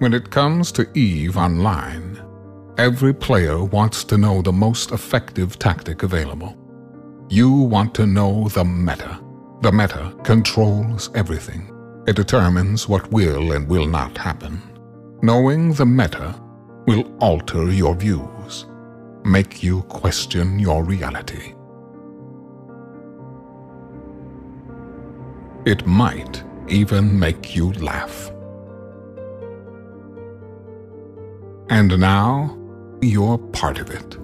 When it comes to EVE Online, every player wants to know the most effective tactic available. You want to know the meta. The meta controls everything. It determines what will and will not happen. Knowing the meta will alter your views, make you question your reality. It might even make you laugh. And now, you're part of it.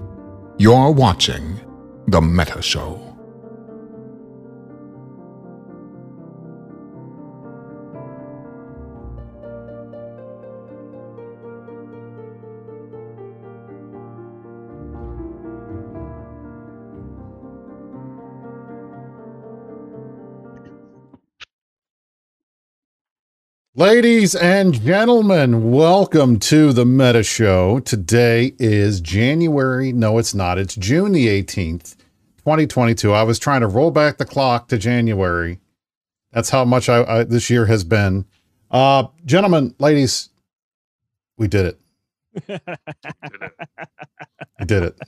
You're watching The Meta Show. Ladies and gentlemen, welcome to the Meta Show. Today is January. No, it's not. It's June the 18th, 2022. I was trying to roll back the clock to January. That's how much I, I this year has been. Uh, gentlemen, ladies, we did it. we did it.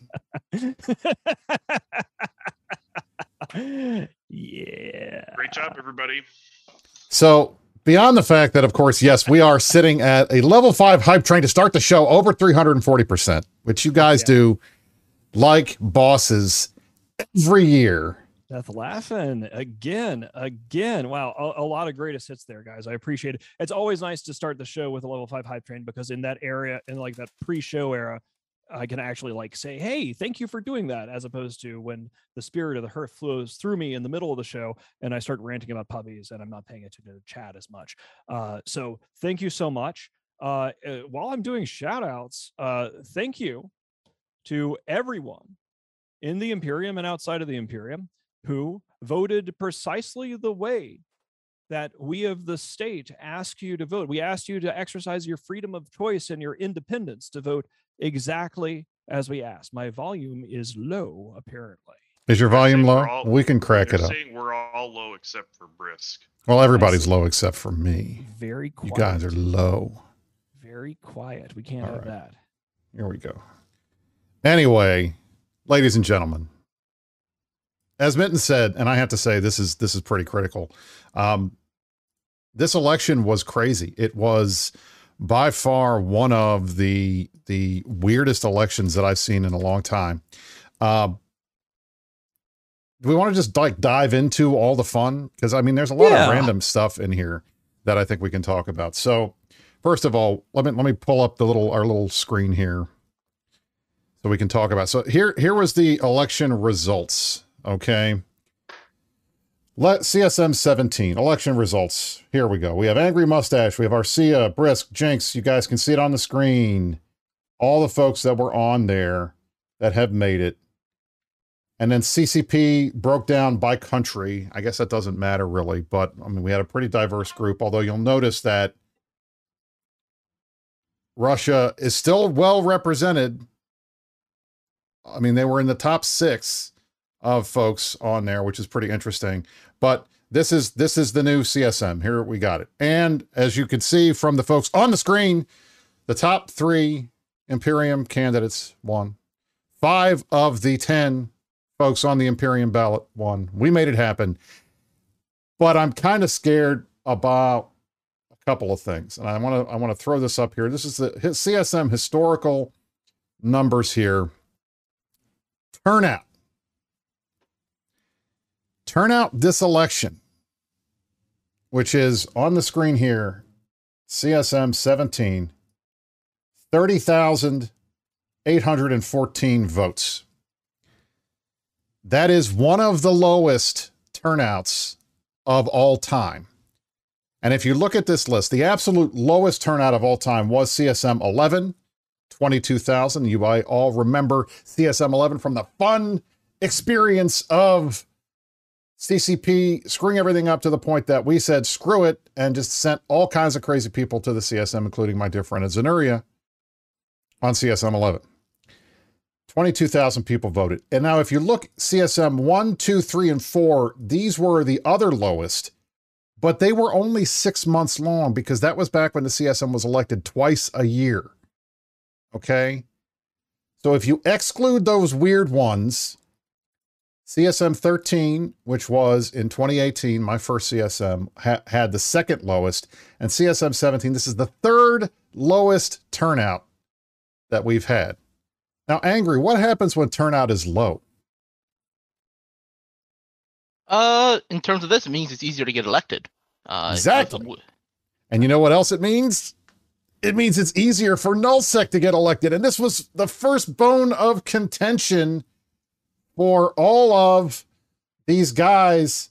yeah. Great job, everybody. So beyond the fact that, of course, yes, we are sitting at a level five hype train to start the show over 340%, which you guys yeah. do like bosses every year. Death laughing again, again. Wow, a, a, lot of greatest hits there, guys. I appreciate it. It's always nice to start the show with a level five hype train because in that area, in like that pre-show era, I can actually like say, "Hey, thank you for doing that," as opposed to when the spirit of the hearth flows through me in the middle of the show and I start ranting about puppies and I'm not paying attention to the chat as much. Uh, so thank you so much. Uh, uh, while I'm doing shout outs, uh, thank you to everyone in the Imperium and outside of the Imperium who voted precisely the way that we of the state ask you to vote. We ask you to exercise your freedom of choice and your independence to vote exactly as we ask. My volume is low, apparently. Is your volume low? All, we can crack it up. Saying we're all low except for Brisc. Well, everybody's low except for me. Very quiet. You guys are low. Very quiet. We can't all have right. that. Here we go. Anyway, ladies and gentlemen, as Mitten said, and I have to say this is this is pretty critical. Um, this election was crazy. It was by far one of the the weirdest elections that I've seen in a long time. Uh, do we want to just like dive into all the fun? Because I mean, there's a lot yeah. of random stuff in here that I think we can talk about. So, first of all, let me let me pull up the little our little screen here so we can talk about. So here here was the election results. Okay. Let CSM 17 election results. Here we go. We have Angry Mustache. We have Arcia, Brisc, Jinx. You guys can see it on the screen. All the folks that were on there that have made it. And then CCP broke down by country. I guess that doesn't matter really, but I mean, we had a pretty diverse group, although you'll notice that Russia is still well represented. I mean, they were in the top six of folks on there, which is pretty interesting. But this is this is the new CSM. Here we got it. And as you can see from the folks on the screen, the top three Imperium candidates won. Five of the 10 folks on the Imperium ballot won. We made it happen. But I'm kind of scared about a couple of things. And I want to I want to throw this up here. This is the CSM historical numbers here. Turnout turnout this election, which is on the screen here, CSM 17, 30,814 votes. That is one of the lowest turnouts of all time. And if you look at this list, the absolute lowest turnout of all time was CSM 11, 22,000. You all remember CSM 11 from the fun experience of CCP screwing everything up to the point that we said, screw it, and just sent all kinds of crazy people to the CSM, including my dear friend Xenuria on CSM 11. 22,000 people voted. And now, if you look CSM 1, 2, 3, and 4, these were the other lowest but they were only six months long because that was back when the CSM was elected twice a year. Okay. So if you exclude those weird ones, CSM 13, which was in 2018, my first CSM, ha- had the second lowest, and CSM 17, this is the third lowest turnout that we've had. Now, Angry, what happens when turnout is low? Uh, in terms of this, it means it's easier to get elected. Uh, Exactly. And you know what else it means? It means it's easier for nullsec to get elected. And this was the first bone of contention for all of these guys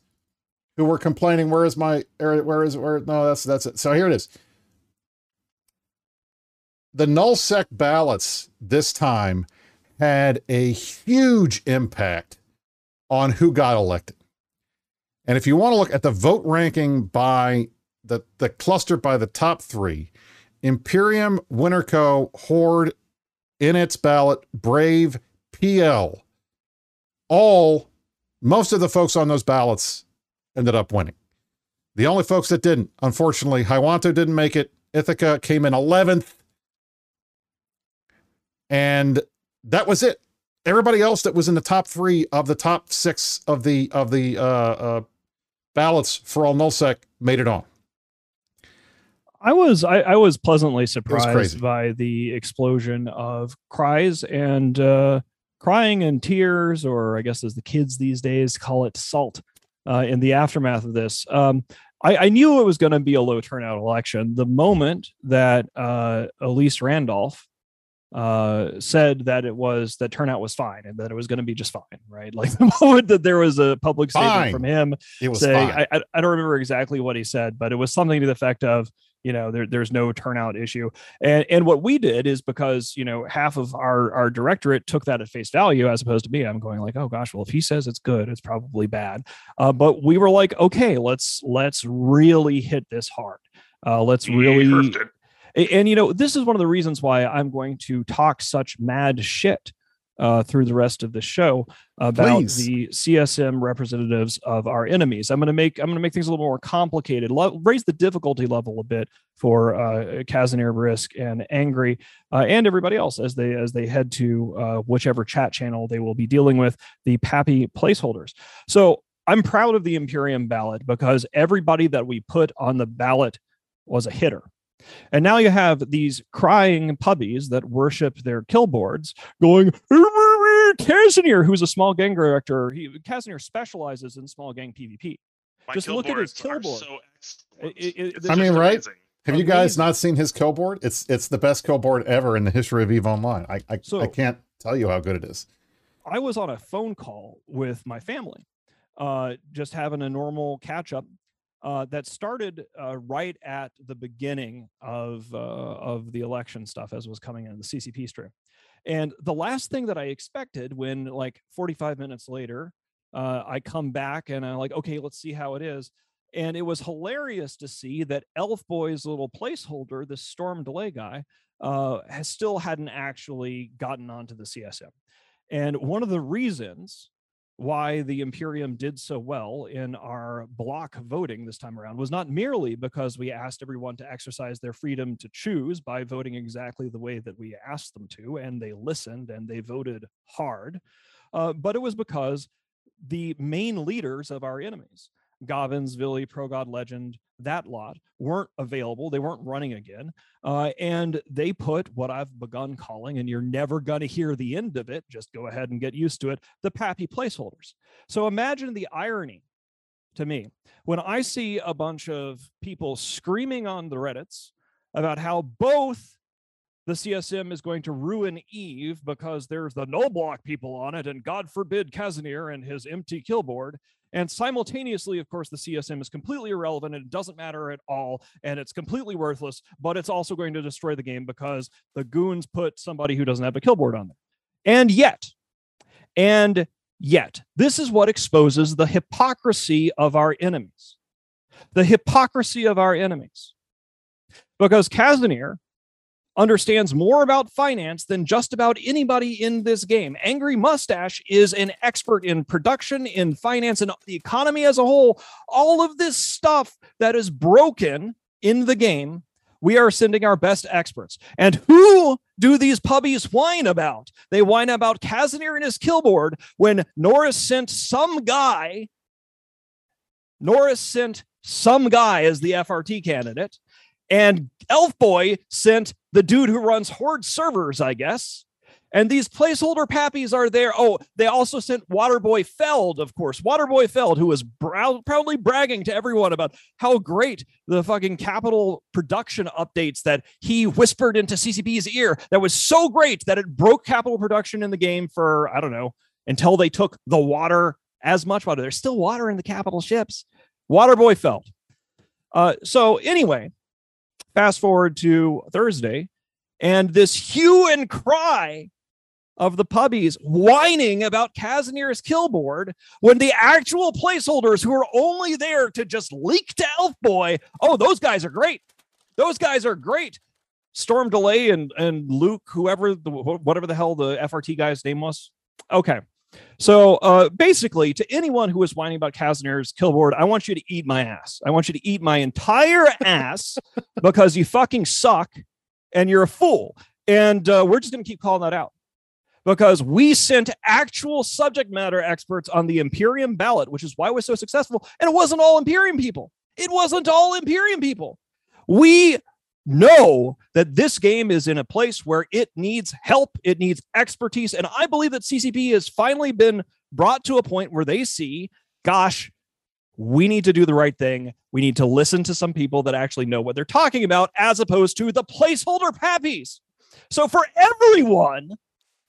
who were complaining, where is my where is? Where no, that's that's it. So here it is. The nullsec ballots this time had a huge impact on who got elected. And if you want to look at the vote ranking by the, the cluster by the top three, Imperium, Winterco, Horde, in its ballot, Brave, PL, all, most of the folks on those ballots ended up winning. The only folks that didn't, unfortunately, Hy Wanto didn't make it. Ithaca came in 11th. And that was it. Everybody else that was in the top three of the top six of the of the uh, uh, ballots for all nullsec made it on. I was I, I was pleasantly surprised by the explosion of cries and uh, crying and tears, or I guess as the kids these days call it, salt, uh, in the aftermath of this. Um, I, I knew it was going to be a low turnout election. The moment that uh, Elise Randolph uh, said that it was that turnout was fine and that it was going to be just fine, right? Like the moment that there was a public statement Fine. from him It was saying, I, I don't remember exactly what he said, but it was something to the effect of, you know, there, there's no turnout issue. And and what we did is because, you know, half of our our directorate took that at face value as opposed to me. I'm going like, oh gosh, well, if he says it's good, it's probably bad. Uh, but we were like, okay, let's let's really hit this hard. Uh, let's really first did. a- And, you know, this is one of the reasons why I'm going to talk such mad shit uh, through the rest of the show about Please. the CSM representatives of our enemies. I'm going to make I'm going to make things a little more complicated, lo- raise the difficulty level a bit for uh, Kazanir Brisc and Angry uh, and everybody else as they as they head to uh, whichever chat channel they will be dealing with the Pappy placeholders. So I'm proud of the Imperium ballot because everybody that we put on the ballot was a hitter. And now you have these crying puppies that worship their killboards going, Kazanir, who's a small gang director. He, Kazanir specializes in small gang PvP. My Just look at his boards kill are board. So excellent. It- it- I mean, right? amazing. Have you guys not seen his killboard? It's it's the best killboard ever in the history of Eve Online. I I, So- I can't tell you how good it is. I was on a phone call with my family, uh, just having a normal catch up. Uh, that started uh, right at the beginning of uh, of the election stuff as was coming in the CCP stream, and the last thing that I expected when like 45 minutes later, uh, I come back and I'm like, okay, let's see how it is, and it was hilarious to see that Elf Boy's little placeholder, this storm delay guy, uh, has still hadn't actually gotten onto the CSM. And one of the reasons why the Imperium did so well in our block voting this time around was not merely because we asked everyone to exercise their freedom to choose by voting exactly the way that we asked them to, and they listened and they voted hard, uh, but it was because the main leaders of our enemies, Gobbins, Vily, Progod Legend, that lot, weren't available. They weren't running again. Uh, and they put what I've begun calling, and you're never going to hear the end of it, just go ahead and get used to it, the Pappy placeholders. So imagine the irony to me when I see a bunch of people screaming on the Reddits about how both the CSM is going to ruin Eve because there's the no block people on it, and God forbid Kazanir and his empty kill board. And simultaneously, of course, the CSM is completely irrelevant and it doesn't matter at all, and it's completely worthless, but it's also going to destroy the game because the goons put somebody who doesn't have a kill board on there. And yet, and yet, this is what exposes the hypocrisy of our enemies. The hypocrisy of our enemies. Because Kazanir understands more about finance than just about anybody in this game. Angry Mustache is an expert in production, in finance, and the economy as a whole. All of this stuff that is broken in the game, we are sending our best experts. And who do these puppies whine about? They whine about Kazanir and his killboard when Noraus sent some guy. Noraus sent some guy as the FRT candidate, and Elf Boy sent the dude who runs Horde servers, I guess. And these placeholder pappies are there. Oh, they also sent Waterboy Feld, of course. Waterboy Feld, who was brow- proudly bragging to everyone about how great the fucking capital production updates that he whispered into CCP's ear that was so great that it broke capital production in the game for, I don't know, until they took the water as much water. There's still water in the capital ships. Waterboy Feld. Uh, so, anyway, fast forward to Thursday, and this hue and cry of the puppies whining about Kazanir's killboard when the actual placeholders who are only there to just leak to Elf Boy, oh, those guys are great. Those guys are great. Storm Delay and and Luke, whoever the whatever the hell the FRT guy's name was. Okay. So uh, basically, to anyone who is whining about Kazanir's killboard, I want you to eat my ass. I want you to eat my entire ass because you fucking suck and you're a fool. And uh, we're just going to keep calling that out because we sent actual subject matter experts on the Imperium ballot, which is why we're so successful. And it wasn't all Imperium people. It wasn't all Imperium people. We know that this game is in a place where it needs help, it needs expertise. And I believe that CCP has finally been brought to a point where they see, gosh, we need to do the right thing. We need to listen to some people that actually know what they're talking about, as opposed to the placeholder pappies. So for everyone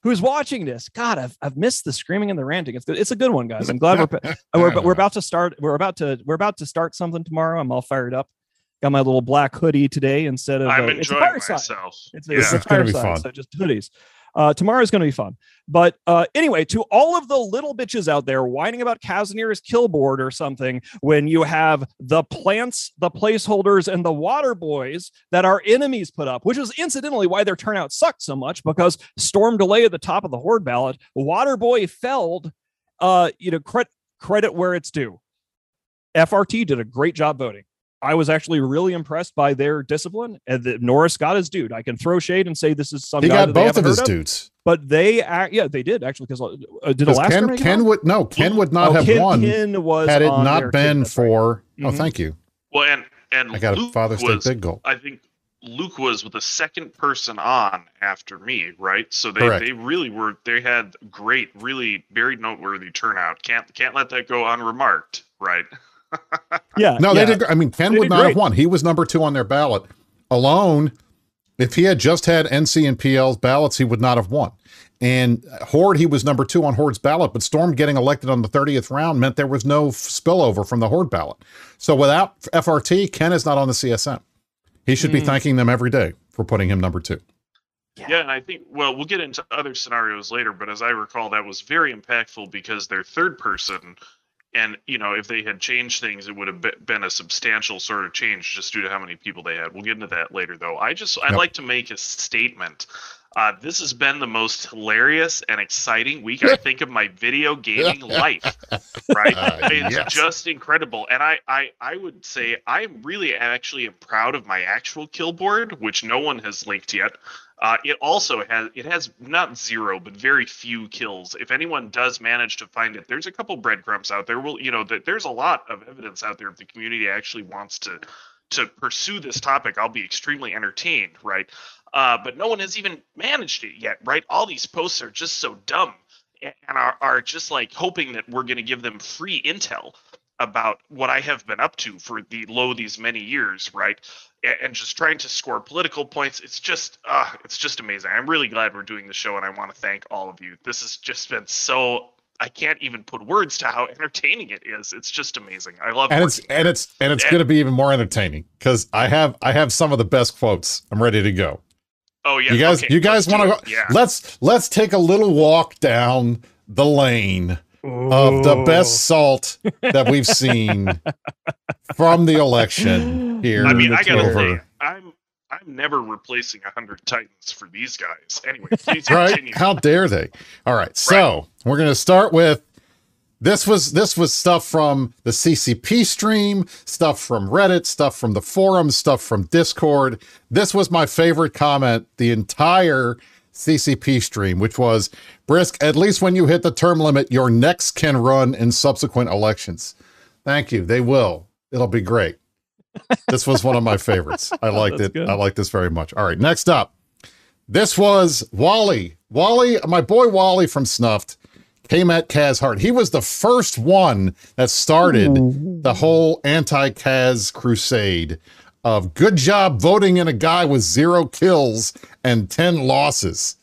who's watching this, God, I've, I've missed the screaming and the ranting. It's good. It's a good one, guys. I'm glad we're, we're we're about to start. We're about to we're about to start something tomorrow. I'm all fired up. Got my little black hoodie today instead of I'm it's a enjoying fireside. myself. It's, Yeah. it's a It's gonna be fireside, fun. so just hoodies. Uh, tomorrow's going to be fun. But uh, anyway, to all of the little bitches out there whining about Kazanir's killboard or something, when you have the plants, the placeholders, and the water boys that our enemies put up, which is incidentally why their turnout sucked so much because Storm Delay at the top of the horde ballot, Waterboy Feld, uh, you know, credit credit where it's due. FRT did a great job voting. I was actually really impressed by their discipline. And that Noraus got his dude. I can throw shade and say this is some He guy got that they both of his heard dudes. but they act, yeah, they did actually because uh, did 'Cause Alaska Ken, Ken would no, Ken would not Oh, have Ken, won Ken was had it not there, too, been that's right. for. Oh, Mhm. thank you. Well, and and I got a Luke Father's Day was, big goal. I think Luke was with the second person on after me, right? So they, Correct. they really were. They had great, really very noteworthy turnout. Can't can't let that go unremarked, right? Yeah, No, yeah. they did. I mean, Ken They would not great. have won. He was number two on their ballot alone. If he had just had NC and PL's ballots, he would not have won. And Horde, he was number two on Horde's ballot, but Storm getting elected on the 30th round meant there was no f- spillover from the Horde ballot. So without FRT, Ken is not on the CSM. He should be Mm. thanking them every day for putting him number two. Yeah, and I think well, we'll get into other scenarios later, but as I recall, that was very impactful because their third person, and you know, if they had changed things, it would have been a substantial sort of change just due to how many people they had. We'll get into that later, though. I just I'd Yep. like to make a statement. Uh, this has been the most hilarious and exciting week I think of my video gaming life. Right? Uh, it's yes. just incredible, and I, I I would say I'm really actually am proud of my actual kill board, which no one has linked yet. Uh, it also has it has not zero but very few kills. If anyone does manage to find it, there's a couple breadcrumbs out there. Well, you know that there's a lot of evidence out there if the community actually wants to to pursue this topic. I'll be extremely entertained, right? Uh, but no one has even managed it yet, right? All these posts are just so dumb and are, are just like hoping that we're going to give them free intel about what I have been up to for the low these many years, right? And just trying to score political points. It's just, uh, it's just amazing. I'm really glad we're doing the show, and I want to thank all of you. This has just been so. I can't even put words to how entertaining it is. It's just amazing. I love And it's and it's and it's going to be even more entertaining because I have I have some of the best quotes. I'm ready to go. Oh yeah, you guys, okay, you guys want to it. Yeah. let's let's take a little walk down the lane of the best salt that we've seen from the election here. I mean, I gotta over. say, I'm I'm never replacing a hundred Titans for these guys. Anyway, please right? continue. How dare they? All right. So we're going to start with this was this was stuff from the CCP stream, stuff from Reddit, stuff from the forums, stuff from Discord. This was my favorite comment the entire CCP stream, which was Brisc, at least when you hit the term limit, your next can run in subsequent elections. Thank you. They will. It'll be great. this was one of my favorites. I liked it. good. I like this very much. All right, next up. This was Wally. Wally, my boy Wally from Snuffed came at Kaz hard. He was the first one that started the whole anti-Kaz crusade of good job voting in a guy with zero kills and 10 losses.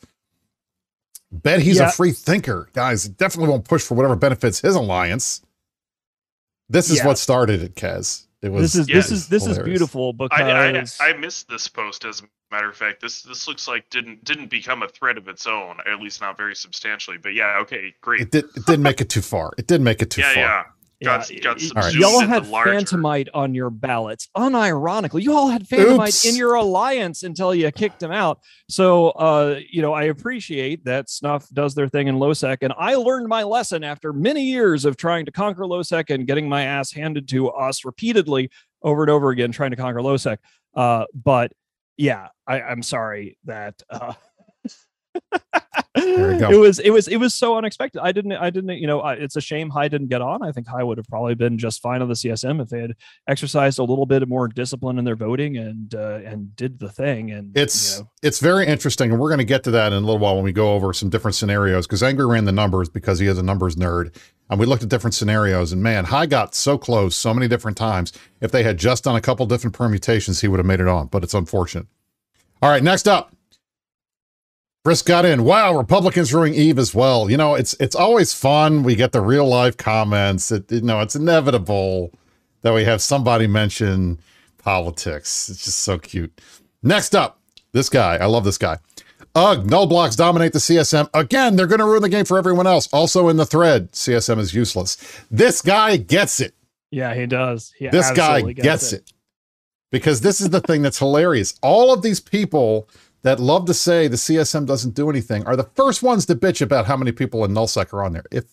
Bet he's Yeah. a free thinker. Guys, definitely won't push for whatever benefits his alliance. This is Yeah. what started it, Kaz. It was This is yeah, this is this is hilarious. beautiful I, I because I missed this post as a matter of fact. This this looks like didn't didn't become a threat of its own, at least not very substantially. But yeah, okay, great. It did it didn't make it too far. It didn't make it too yeah, far. yeah. Got- yeah, got y- subsumed y'all had larger- Phantomite on your ballots. Unironically, you all had Phantomite Oops. in your alliance until you kicked him out. So, uh, you know, I appreciate that Snuff does their thing in lowsec, and I learned my lesson after many years of trying to conquer lowsec and getting my ass handed to us repeatedly over and over again, trying to conquer lowsec. Uh, but yeah, I, I'm sorry that. Uh, There you go. It was it was it was so unexpected. I didn't I didn't you know I, it's a shame High didn't get on. I think High would have probably been just fine on the CSM if they had exercised a little bit more discipline in their voting and uh, and did the thing. And It's you know, it's very interesting, and we're going to get to that in a little while when we go over some different scenarios. Because Angry ran the numbers because he is a numbers nerd, and we looked at different scenarios. And man, High got so close so many different times. If they had just done a couple different permutations, he would have made it on. But it's unfortunate. All right, next up. Brisc got in. Wow, Republicans ruining Eve as well. You know, it's it's always fun. We get the real life comments. It, you know, it's inevitable that we have somebody mention politics. It's just so cute. Next up, this guy. I love this guy. Ugh, null blocks dominate the CSM. Again, they're going to ruin the game for everyone else. Also in the thread, CSM is useless. This guy gets it. yeah, he does. He this guy absolutely gets it. Because this is the thing that's hilarious. All of these people that love to say the CSM doesn't do anything are the first ones to bitch about how many people in nullsec are on there. If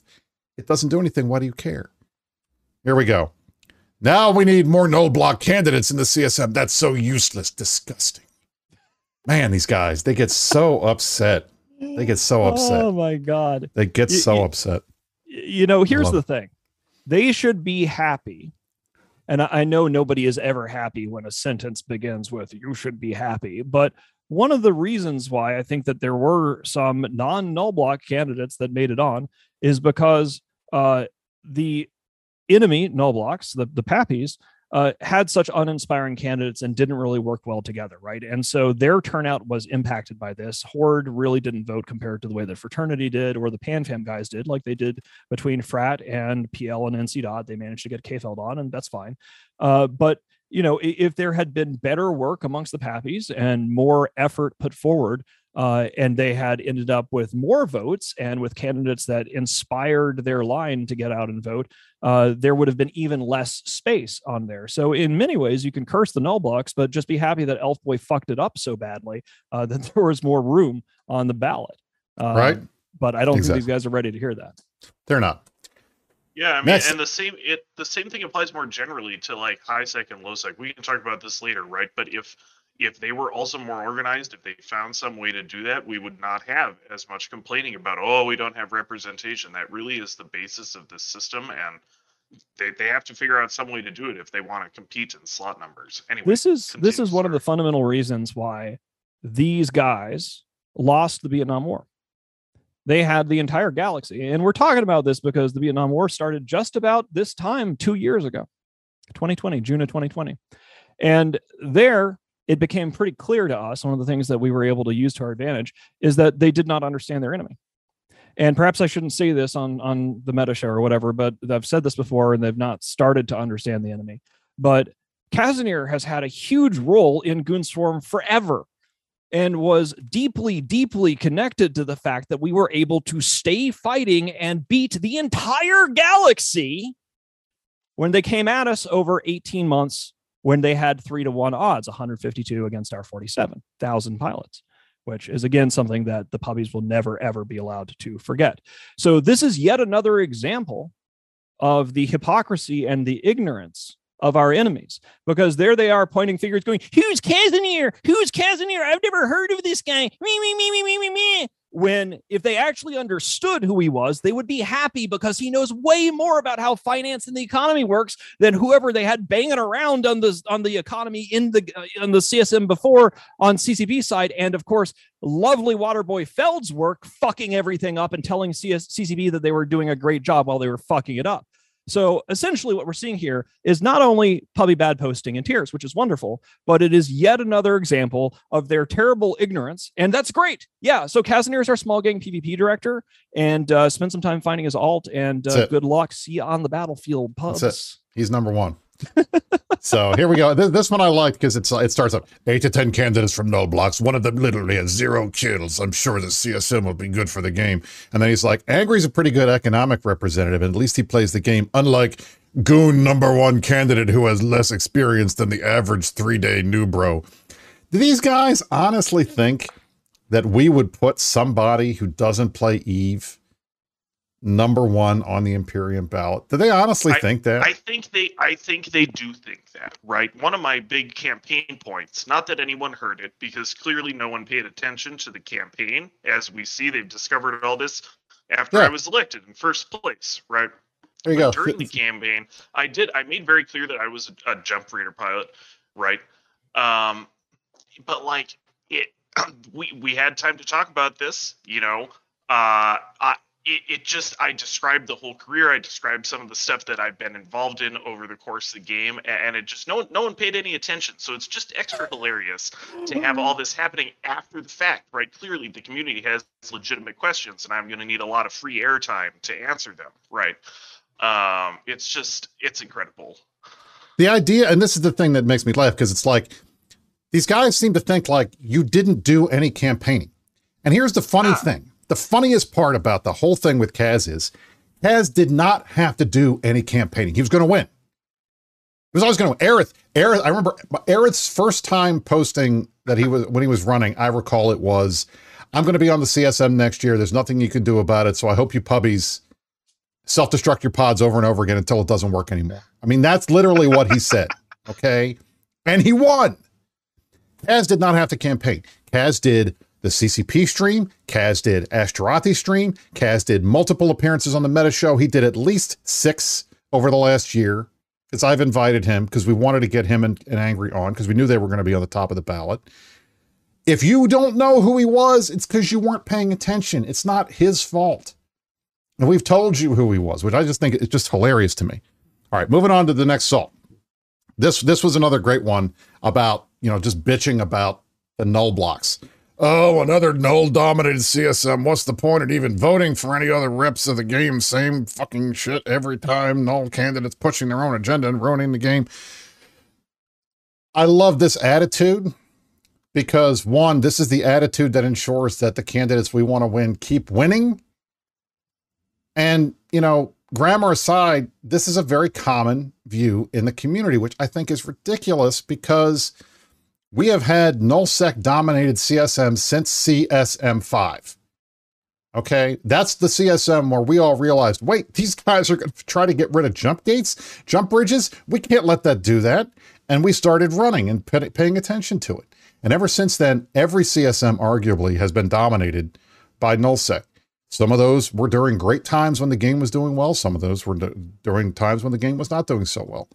it doesn't do anything, why do you care? Here we go. Now we need more null block candidates in the CSM. That's so useless, disgusting. Man, these guys, they get so upset. They get so upset. Oh my god. They get so y- upset. You know here's the it. thing they should be happy and I know nobody is ever happy when a sentence begins with you should be happy but one of the reasons why i think that there were some non-null block candidates that made it on is because uh, the enemy null blocks the, the pappies uh, had such uninspiring candidates and didn't really work well together, right? And so their turnout was impacted by this. Horde really didn't vote compared to the way that Fraternity did or the PanFam guys did, like they did between Frat and PL and NC Dot. They managed to get K-Feld on, and that's fine. Uh, but you know, if there had been better work amongst the Pappies and more effort put forward, uh, and they had ended up with more votes and with candidates that inspired their line to get out and vote, uh, there would have been even less space on there. So in many ways, you can curse the null blocks, but just be happy that Elf Boy fucked it up so badly uh, that there was more room on the ballot. Um, Right. But I don't Exactly. think these guys are ready to hear that. They're not. Yeah, I mean, Next- and the same it the same thing applies more generally to like high sec and low sec. We can talk about this later, right? But if if they were also more organized, if they found some way to do that, we would not have as much complaining about oh we don't have representation. That really is the basis of this system, and they, they have to figure out some way to do it if they want to compete in slot numbers. Anyway, this is this is one of the fundamental reasons why these guys lost the Vietnam War. They had the entire galaxy, and we're talking about this because the Vietnam War started just about this time two years ago, 2020, June of 2020, and there it became pretty clear to us. One of the things that we were able to use to our advantage is that they did not understand their enemy. And perhaps I shouldn't say this on on the meta show or whatever, but I've said this before, and they've not started to understand the enemy. But Kazanir has had a huge role in Goonswarm forever and was deeply, deeply connected to the fact that we were able to stay fighting and beat the entire galaxy when they came at us over 18 months when they had three to one odds, 152 against our 47,000 pilots, which is again something that the puppies will never ever be allowed to forget. So this is yet another example of the hypocrisy and the ignorance of our enemies because there they are pointing fingers going who's Kazanir? Who's Kazanir? I've never heard of this guy. Me me me me me me me. When if they actually understood who he was they would be happy because he knows way more about how finance and the economy works than whoever they had banging around on the on the economy in the uh, on the CSM before on CCP side. And of course lovely Waterboy Feld's work fucking everything up and telling CS, CCP that they were doing a great job while they were fucking it up so essentially, what we're seeing here is not only puppy bad posting and tears, which is wonderful, but it is yet another example of their terrible ignorance. And that's great. Yeah. So Kazanir is our small gang PvP director and uh, spend some time finding his alt and uh, good luck. See you on the battlefield, pubs. He's number one so here we go. This, this one I like because it's it starts up eight to ten candidates from no blocks. One of them literally has zero kills. I'm sure the CSM will be good for the game. And then he's like, Angry's a pretty good economic representative, and at least he plays the game. Unlike Goon number one candidate who has less experience than the average three day new bro. Do these guys honestly think that we would put somebody who doesn't play Eve number one on the Imperium ballot. Do they honestly I, think that? I think they I think they do think that, right? One of my big campaign points, not that anyone heard it, because clearly no one paid attention to the campaign. As we see, they've discovered all this after yeah. I was elected in first place, right? There you but go. During the campaign, I did I made very clear that I was a, a jump freighter pilot, right? Um but like it we we had time to talk about this, you know. Uh I it, it just I described the whole career. I described some of the stuff that I've been involved in over the course of the game, and it just no one no one paid any attention. So it's just extra hilarious to have all this happening after the fact, right? Clearly, the community has legitimate questions, and I'm going to need a lot of free airtime to answer them, right? Um, it's just it's incredible. The idea, and this is the thing that makes me laugh because it's like these guys seem to think like you didn't do any campaigning. And here's the funny ah. thing the funniest part about the whole thing with Kaz is Kaz did not have to do any campaigning. He was going to win. He was always going to Aryth. Aryth. I remember Aryth's first time posting that he was when he was running. I recall it was, "I'm going to be on the CSM next year. There's nothing you can do about it. So I hope you puppies self-destruct your pods over and over again until it doesn't work anymore." I mean, that's literally what he said. Okay, and he won. Kaz did not have to campaign. Kaz did the CCP stream. Kaz did Ashterothi stream. Kaz did multiple appearances on the Meta Show. He did at least six over the last year because I've invited him because we wanted to get him and, and Angry on because we knew they were going to be on the top of the ballot. If you don't know who he was, it's because you weren't paying attention. It's not his fault. And we've told you who he was, which I just think is just hilarious to me. All right, moving on to the next salt. This this was another great one about, you know, just bitching about the null blocks. Oh, another null dominated CSM. What's the point of even voting for any other reps of the game? Same fucking shit every time. Null candidates pushing their own agenda and ruining the game. I love this attitude because one, this is the attitude that ensures that the candidates we want to win keep winning. And, you know, grammar aside, this is a very common view in the community, which I think is ridiculous because we have had nullsec dominated CSM since CSM5. Okay, that's the CSM where we all realized, wait, these guys are going to try to get rid of jump gates, jump bridges. We can't let that do that. And we started running and paying attention to it. And ever since then, every CSM arguably has been dominated by nullsec. Some of those were during great times when the game was doing well. Some of those were during times when the game was not doing so well.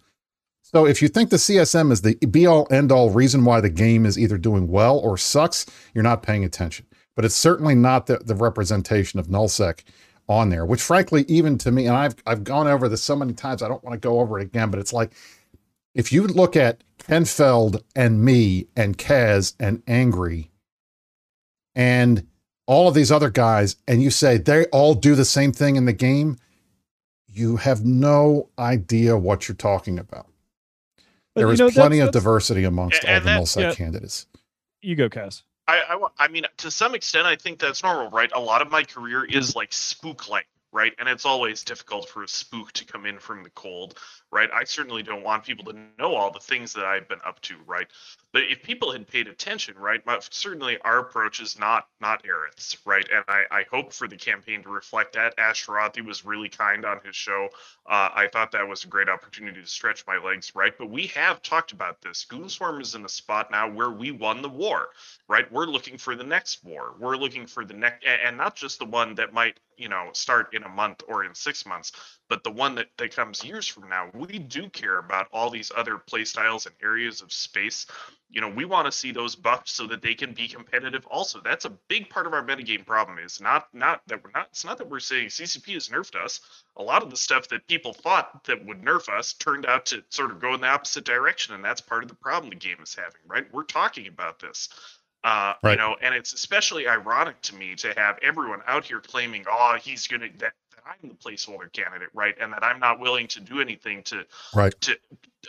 So if you think the CSM is the be all end all reason why the game is either doing well or sucks, you're not paying attention. But it's certainly not the, the representation of nullsec on there, which frankly, even to me, and I've I've gone over this so many times, I don't want to go over it again, but it's like if you look at Ken Feld and me and Kaz and Angry and all of these other guys, and you say they all do the same thing in the game, you have no idea what you're talking about. But, there is know, plenty that's, of that's, diversity amongst all the nullsec yeah, candidates. You go, Kaz. I, I, I mean, to some extent, I think that's normal, right? A lot of my career is like spook like, right? And it's always difficult for a spook to come in from the cold, right? I certainly don't want people to know all the things that I've been up to, right? But if people had paid attention, right, certainly our approach is not not Aryth's, right? And I, I hope for the campaign to reflect that. Ashterothi was really kind on his show. Uh, I thought that was a great opportunity to stretch my legs, right? But we have talked about this. Goonswarm is in a spot now where we won the war, right? We're looking for the next war. We're looking for the next, and not just the one that might, you know, start in a month or in six months, but the one that, that comes years from now. We do care about all these other playstyles and areas of space you know, we want to see those buffed so that they can be competitive. Also, that's a big part of our metagame problem. Is not not that we're not. It's not that we're saying CCP has nerfed us. A lot of the stuff that people thought that would nerf us turned out to sort of go in the opposite direction, and that's part of the problem the game is having. Right? We're talking about this. Uh, right. You know, and it's especially ironic to me to have everyone out here claiming, "Oh, he's gonna that I'm the placeholder candidate, right? And that I'm not willing to do anything to right to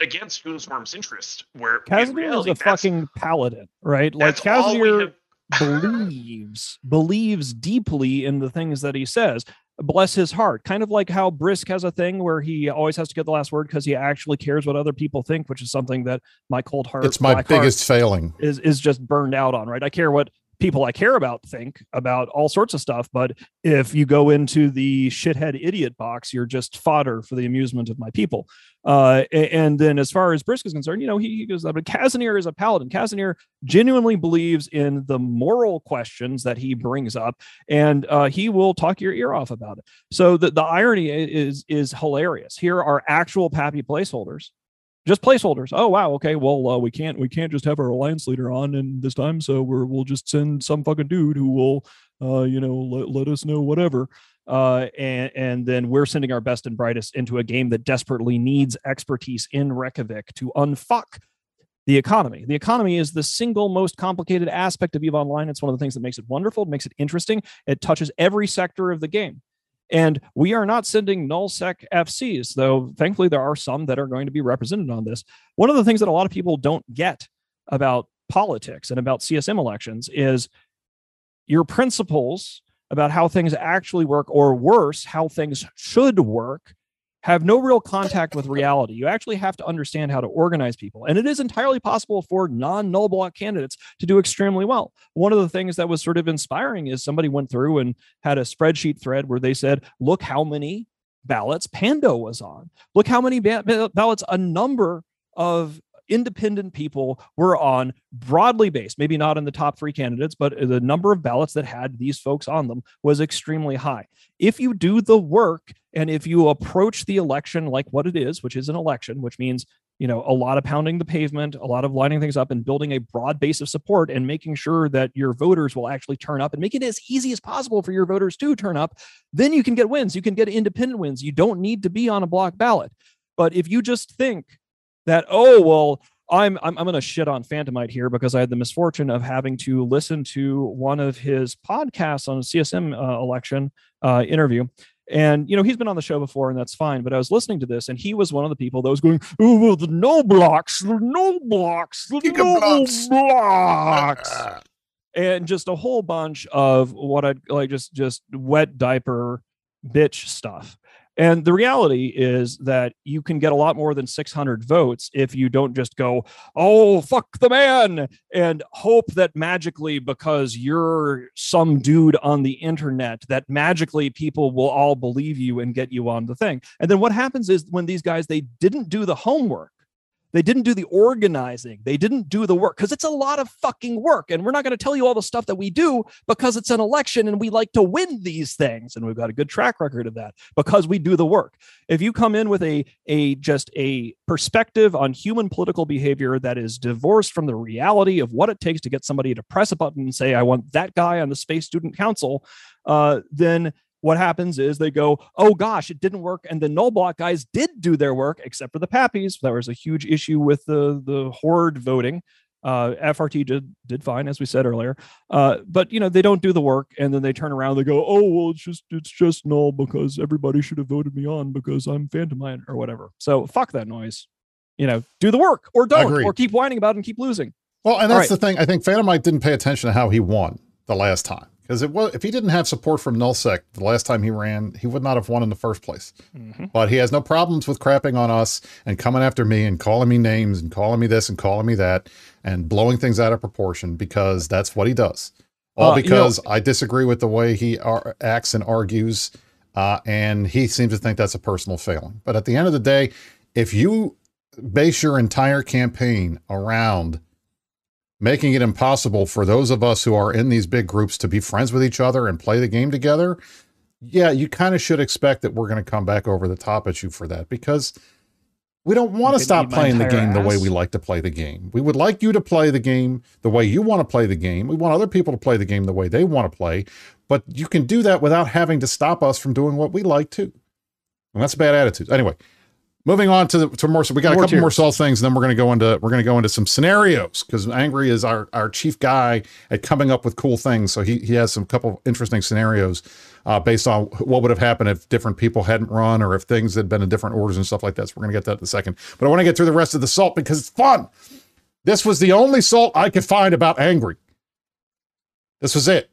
against Goonswarm's interest. Where Kazanir is a fucking paladin, right? Like Kazanir believes believes deeply in the things that he says. Bless his heart. Kind of like how Brisc has a thing where he always has to get the last word because he actually cares what other people think, which is something that my cold heart. It's my biggest failing. Is is just burned out on, right? I care what people I care about think about all sorts of stuff. But if you go into the shithead idiot box, you're just fodder for the amusement of my people. Uh, and then as far as Brisc is concerned, you know, he, he goes, but Kazanir is a paladin. Kazanir genuinely believes in the moral questions that he brings up, and uh, he will talk your ear off about it. So the, the irony is is hilarious. Here are actual Pappy placeholders just placeholders. Oh wow, okay. Well, uh, we can't we can't just have our alliance leader on and this time, so we're we'll just send some fucking dude who will, uh, you know, let, let us know whatever. Uh, and and then we're sending our best and brightest into a game that desperately needs expertise in Reykjavik to unfuck the economy. The economy is the single most complicated aspect of EVE Online. It's one of the things that makes it wonderful, it makes it interesting. It touches every sector of the game. And we are not sending nullsec FCs, though thankfully there are some that are going to be represented on this. One of the things that a lot of people don't get about politics and about CSM elections is your principles about how things actually work, or worse, how things should work, have no real contact with reality. You actually have to understand how to organize people. And it is entirely possible for non null block candidates to do extremely well. One of the things that was sort of inspiring is somebody went through and had a spreadsheet thread where they said, look how many ballots Pando was on. Look how many ba- ballots a number of independent people were on broadly based, maybe not in the top three candidates, but the number of ballots that had these folks on them was extremely high. If you do the work and if you approach the election like what it is, which is an election, which means you know a lot of pounding the pavement a lot of lining things up and building a broad base of support and making sure that your voters will actually turn up and make it as easy as possible for your voters to turn up then you can get wins. You can get independent wins. You don't need to be on a block ballot. But if you just think that oh well I'm I'm, I'm going to shit on Phantomite here because I had the misfortune of having to listen to one of his podcasts on a CSM uh, election uh, interview. And you know he's been on the show before, and that's fine. But I was listening to this, and he was one of the people that was going, "Oh, the no blocks, the no blocks, the no blocks,", blocks. and just a whole bunch of what I like, just just wet diaper bitch stuff. And the reality is that you can get a lot more than 600 votes if you don't just go, oh, fuck the man, and hope that magically, because you're some dude on the internet, that magically people will all believe you and get you on the thing. And then what happens is when these guys, they didn't do the homework they didn't do the organizing. They didn't do the work because it's a lot of fucking work. And we're not going to tell you all the stuff that we do because it's an election and we like to win these things. And we've got a good track record of that because we do the work. If you come in with a, a just a perspective on human political behavior that is divorced from the reality of what it takes to get somebody to press a button and say, I want that guy on the Space Student Council, uh, then what happens is they go, oh gosh, it didn't work. And the null block guys did do their work, except for the Pappies. There was a huge issue with the, the horde voting. Uh, FRT did did fine, as we said earlier. Uh, but you know, they don't do the work and then they turn around, they go, Oh, well, it's just it's just null because everybody should have voted me on because I'm Phantomite or whatever. So fuck that noise. You know, do the work or don't or keep whining about it and keep losing. Well, and that's right. the thing. I think Phantomite didn't pay attention to how he won the last time because it was if he didn't have support from Nullsec the last time he ran, he would not have won in the first place. Mhm. But he has no problems with crapping on us and coming after me and calling me names and calling me this and calling me that and blowing things out of proportion because that's what he does. All Uh, you know- because I disagree with the way he ar- acts and argues, uh, and he seems to think that's a personal failing. But at the end of the day, if you base your entire campaign around making it impossible for those of us who are in these big groups to be friends with each other and play the game together, yeah, you kind of should expect that we're going to come back over the top at you for that because we don't want to stop playing the game the way we like to play the game. We would like you to play the game the way you want to play the game. We want other people to play the game the way they want to play, but you can do that without having to stop us from doing what we like too. And that's a bad attitude. Anyway, moving on to the, to more. So we got More a couple more salt things, and then we're going to go into we're going to go into some scenarios because Angry is our our chief guy at coming up with cool things. So he he has some couple interesting scenarios uh, based on what would have happened if different people hadn't run or if things had been in different orders and stuff like that. So we're going to get that in a second. But I want to get through the rest of the salt because it's fun. This was the only salt I could find about Angry. This was it.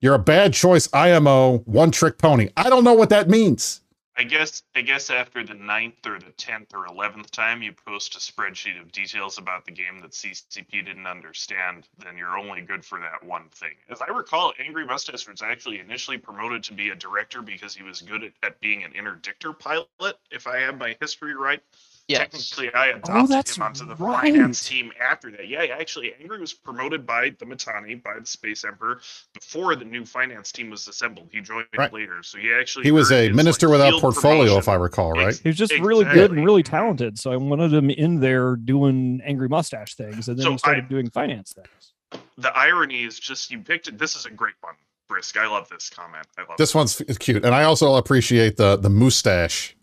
You're a bad choice IMO, one trick pony. I don't know what that means. I guess I guess after the ninth or the tenth or eleventh time you post a spreadsheet of details about the game that CCP didn't understand, then you're only good for that one thing. As I recall, Angry Mustache was actually initially promoted to be a director because he was good at, at being an interdictor pilot, if I have my history right. Yes. Technically, I oh, adopted that's him onto the right. finance team after that. Yeah, actually, Angry was promoted by the Mittani, by the Space Emperor, before the new finance team was assembled. He joined Right. later, so he actually He was a his, minister like, without portfolio, promotion. if I recall, right? Ex- He was just really good and really talented. So I wanted him in there doing angry mustache things, and then So he started I- doing finance things. The irony is just you picked it. This is a great one, Brisc. I love this comment. I love This one's cute, and I also appreciate the the mustache.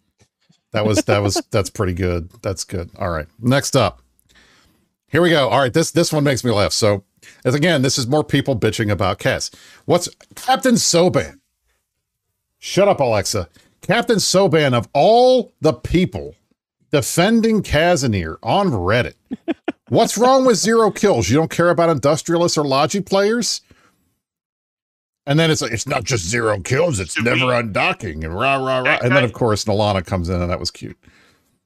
That was that was that's pretty good. That's good. All right, next up, here we go. All right, this this one makes me laugh. So, as again, this is more people bitching about cats. What's Captain Soban? Shut up, Alexa. Captain Soban of all the people defending Kazanir on Reddit. What's wrong with zero kills? You don't care about industrialists or logi players? And then it's like, it's not just zero kills, it's Do never we- undocking and rah, rah, rah. That And then, of course, Nalana comes in and that was cute.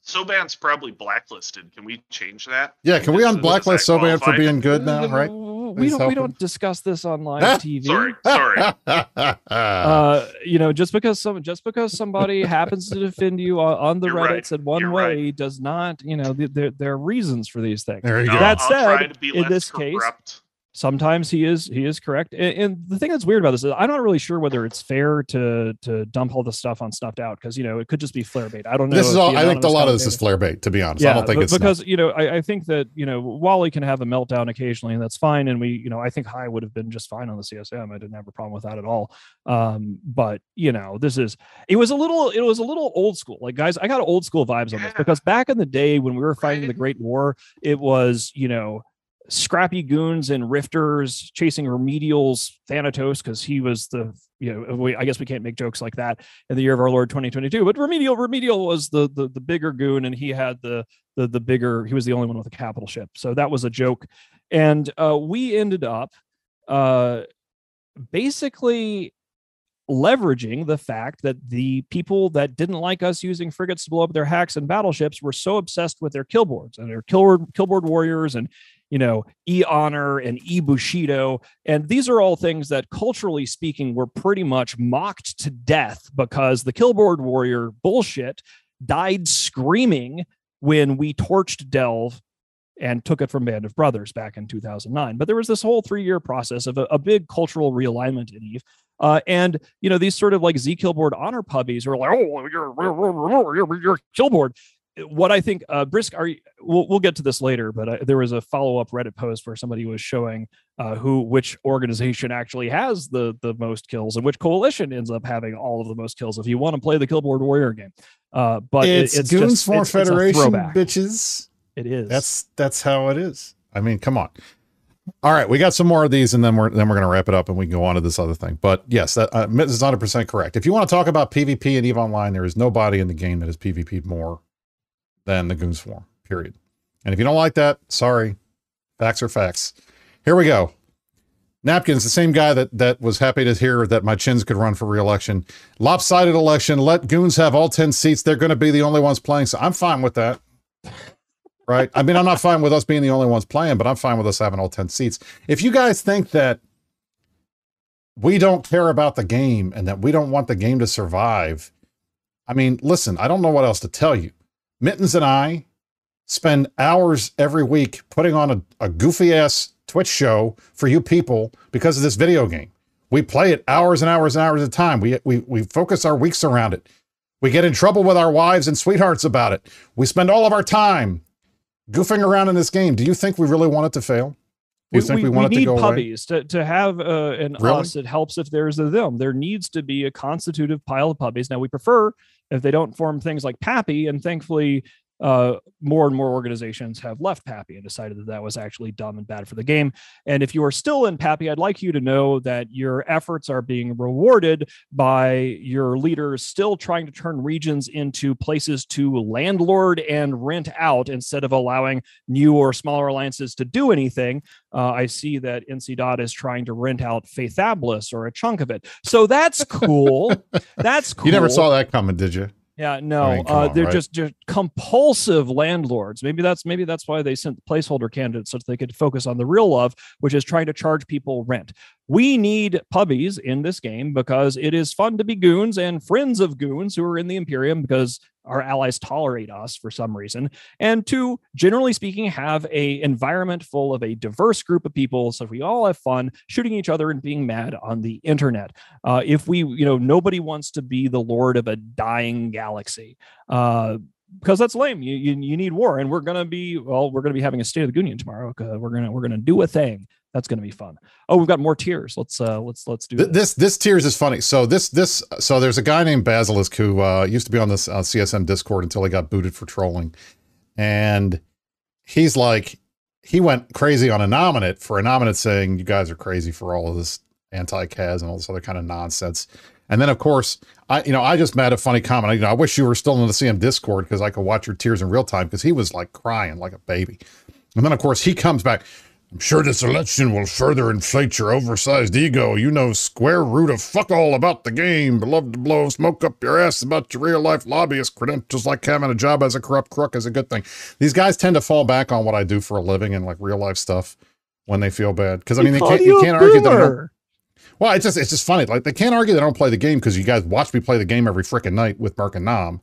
Soban's probably blacklisted. Can we change that? Yeah, can we Does- on blacklist Soban for being good now, right? We Please don't. help We don't discuss this on live Ah, TV. Sorry, sorry. Uh, you know, just because some, just because somebody happens to defend you on, on the You're right. Reddits in one You're way right. does not, you know, there there are reasons for these things. there you go. That I'll try said, to be in less this case, corrupt. Sometimes he is he is correct. And, and the thing that's weird about this is i'm not really sure whether it's fair to to dump all the stuff on snuffed out because you know it could just be flare bait. I don't know this is all, I think a lot of this is flare bait, to be honest. I don't think but- it's because you know I, I think that you know Wally can have a meltdown occasionally and that's fine and we you know I think Hy would have been just fine on the CSM I didn't have a problem with that at all. Um but you know this is it was a little it was a little old school. Like guys I got old school vibes on this because back in the day when we were fighting the Great War it was you know scrappy goons and rifters chasing remedials thanatos because he was the you know we, i guess we can't make jokes like that in the year of our lord 2022 but remedial remedial was the the, the bigger goon and he had the the the bigger he was the only one with a capital ship. So that was a joke. And uh we ended up uh basically leveraging the fact that the people that didn't like us using frigates to blow up their hacks and battleships were so obsessed with their killboards and their killboard killboard warriors and you know e honor and e bushido and these are all things that culturally speaking were pretty much mocked to death because the killboard warrior bullshit died screaming when we torched delve and took it from Band of Brothers back in 2009. But there was this whole three year process of a, a big cultural realignment in Eve. Uh, and you know these sort of like zKillboard honor puppies are like, oh, you're you're, you're, Killboard. What I think, uh, Brisc, are you, we'll we'll get to this later, but uh, there was a follow up Reddit post where somebody was showing uh, who which organization actually has the the most kills and which coalition ends up having all of the most kills. If you want to play the Killboard Warrior game, uh, but it- it's, it's Goons just, Form it's- it's Federation, throwback. bitches. It is. That's that's how it is. I mean, come on. All right, we got some more of these, and then we're then we're gonna wrap it up, and we can go on to this other thing. But yes, that uh, is 100 percent correct. If you want to talk about PvP and Eve Online, there is nobody in the game that has PvP'd more than the Goonswarm. Period. And if you don't like that, sorry, facts are facts. Here we go. Napkins, the same guy that that was happy to hear that my chins could run for reelection. Lopsided election. Let goons have all ten seats. They're going to be the only ones playing. So I'm fine with that. Right. I mean, I'm not fine with us being the only ones playing, but I'm fine with us having all ten seats. If you guys think that we don't care about the game and that we don't want the game to survive, I mean, listen, I don't know what else to tell you. Mittens and I spend hours every week putting on a, a goofy ass Twitch show for you people because of this video game. We play it hours and hours and hours at a time. We, we, we focus our weeks around it. We get in trouble with our wives and sweethearts about it. We spend all of our time goofing around in this game. Do you think we really want it to fail? Do you we, think we, we, want we it need to go away? puppies to, to have uh, an Really? us. It helps if there's a them. There needs to be a constitutive pile of puppies. Now we prefer if they don't form things like Pappy, and thankfully, uh, more and more organizations have left Pappy and decided that that was actually dumb and bad for the game. And if you are still in Pappy, I'd like you to know that your efforts are being rewarded by your leaders still trying to turn regions into places to landlord and rent out instead of allowing new or smaller alliances to do anything. Uh, I see that NC Dot is trying to rent out Feythabolis or a chunk of it. So that's cool. that's cool. You never saw that coming, did you? Yeah, no, I mean, uh, on, they're right? just just compulsive landlords. Maybe that's maybe that's why they sent placeholder candidates so that they could focus on the real love, which is trying to charge people rent. We need puppies in this game because it is fun to be goons and friends of goons who are in the Imperium because our allies tolerate us for some reason, and to generally speaking have a environment full of a diverse group of people, so we all have fun shooting each other and being mad on the internet. Uh, if we, you know, nobody wants to be the lord of a dying galaxy. Uh, because that's lame. You, you you need war, and we're gonna be well. We're gonna be having a State of the Union tomorrow. We're gonna we're gonna do a thing. That's gonna be fun. Oh, we've got more tiers. Let's uh let's let's do this. This this tiers is funny. So this this so there's a guy named Basilisk who uh, used to be on this uh, CSM Discord until he got booted for trolling, and he's like he went crazy on a nominate for a nominate saying you guys are crazy for all of this anti-Cas and all this other kind of nonsense. And then of course I you know I just made a funny comment. You know I wish you were still in the CM Discord because I could watch your tears in real time because he was like crying like a baby. And then of course he comes back. I'm sure this election will further inflate your oversized ego. You know square root of fuck all about the game, but love to blow smoke up your ass about your real life lobbyist credentials like having a job as a corrupt crook is a good thing. These guys tend to fall back on what I do for a living and like real life stuff when they feel bad. Because I mean they can't you can't argue that I don't, boomer. well, it's just it's just funny. Like they can't argue they don't play the game because you guys watch me play the game every freaking night with Merc and Nom.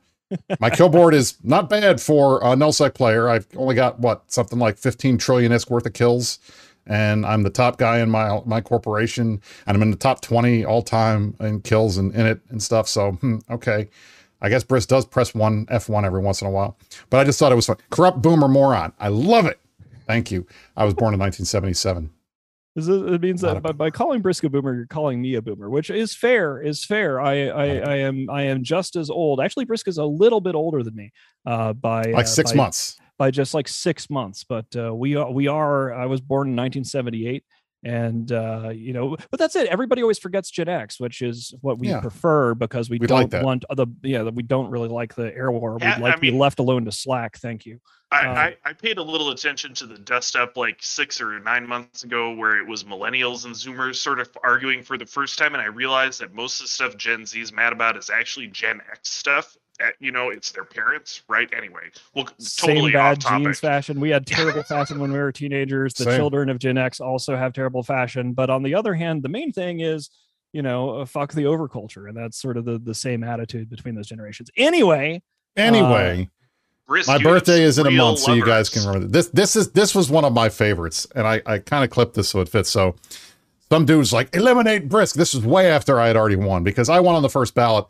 My kill board is not bad for a nullsec player. I've only got what something like 15 trillion isk worth of kills, and I'm the top guy in my my corporation, and I'm in the top 20 all time in kills and in it and stuff. So hmm, okay, I guess Brisc does press one F1 every once in a while, but I just thought it was fun. Corrupt boomer moron. I love it. Thank you. I was born in 1977. It, means that by, by calling Brisc a boomer, you're calling me a boomer, which is fair. Is fair. I I, I am I am just as old. Actually, Brisc is a little bit older than me. Uh, by Like uh, six by- months. by just like six months. But uh, we are we are. I was born in 1978, and uh, you know, but that's it. Everybody always forgets Gen X, which is what we Yeah. prefer because we We'd don't like want the yeah that we don't really like the air war. Yeah, We'd like I to be left alone to slack. Thank you. I, Um, I, I paid a little attention to the dust up like six or nine months ago where it was millennials and zoomers sort of arguing for the first time and i realized that most of the stuff gen z is mad about is actually gen x stuff Uh, you know it's their parents right anyway well Same totally bad off topic genes fashion. We had terrible fashion when we were teenagers. The Same. children of Gen X also have terrible fashion. But on the other hand, the main thing is, you know, uh, fuck the overculture, and that's sort of the the same attitude between those generations. Anyway, Anyway, Brisc, my birthday is in a real month, so you guys can remember this. This is this was one of my favorites, and I I kind of clipped this so it fits. So some dude's like eliminate Brisc. This was way after I had already won because I won on the first ballot.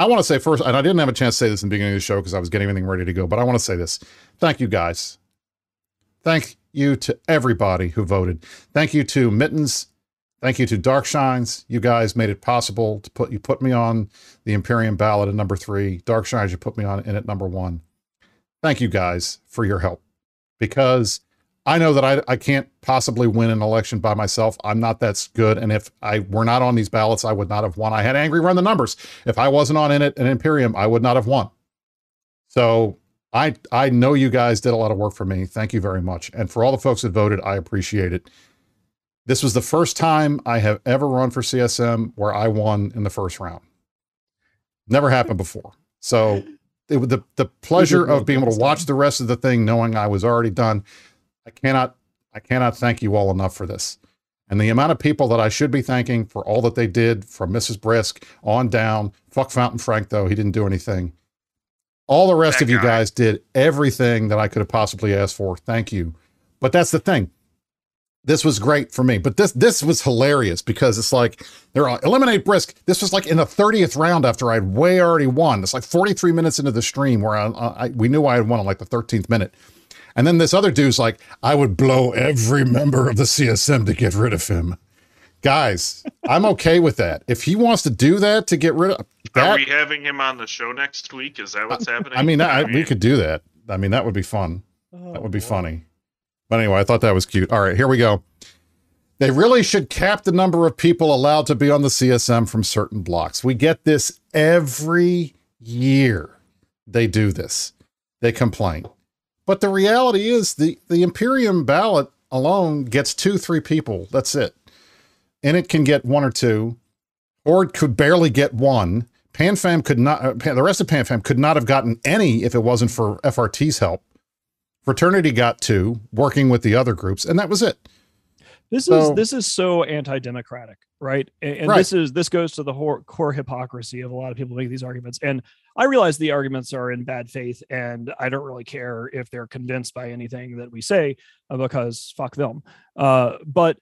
I want to say first, and I didn't have a chance to say this in the beginning of the show because I was getting everything ready to go. But I want to say this: thank you guys. Thank you to everybody who voted. Thank you to Mittens. Thank you to Dark Shines. You guys made it possible to put you put me on the Imperium ballot at number three. Dark Shines, you put me on in at number one. Thank you guys for your help because I know that I, I can't possibly win an election by myself. I'm not that good. And if I were not on these ballots, I would not have won. I had Angry run the numbers. If I wasn't on in it and Imperium, I would not have won. So I I know you guys did a lot of work for me. Thank you very much. And for all the folks that voted, I appreciate it. This was the first time I have ever run for CSM where I won in the first round. Never happened before. So it the the pleasure of being able to watch the rest of the thing, knowing I was already done. I cannot I cannot thank you all enough for this. And the amount of people that I should be thanking for all that they did from Mrs. Brisc on down. Fuck Fountain Frank, though. He didn't do anything. All the rest That of you guy. guys did everything that I could have possibly asked for. Thank you. But that's the thing. This was great for me. But this this was hilarious because it's like they're on eliminate Brisc. This was like in the 30th round after I'd way already won. It's like 43 minutes into the stream where I, I we knew I had won on like the 13th minute. And then this other dude's like, I would blow every member of the CSM to get rid of him. Guys, I'm okay with that. If he wants to do that to get rid of Are we having him on the show next week? Is that what's happening? I mean, I, we could do that. I mean, that would be fun. Oh, that would be funny. But anyway, I thought that was cute. All right, here we go. They really should cap the number of people allowed to be on the CSM from certain blocks. We get this every year. They do this. They complain. But the reality is the, the Imperium ballot alone gets two, three people. That's it. And it can get one or two. Horde could barely get one. PanFam could not, uh, the rest of PanFam could not have gotten any if it wasn't for FRT's help. Fraternity got two, working with the other groups, and that was it. This So- is this is so anti-democratic, right? And, and Right. this is this goes to the hor- core hypocrisy of a lot of people making these arguments. And I realize the arguments are in bad faith, and I don't really care if they're convinced by anything that we say uh, because fuck them. Uh, but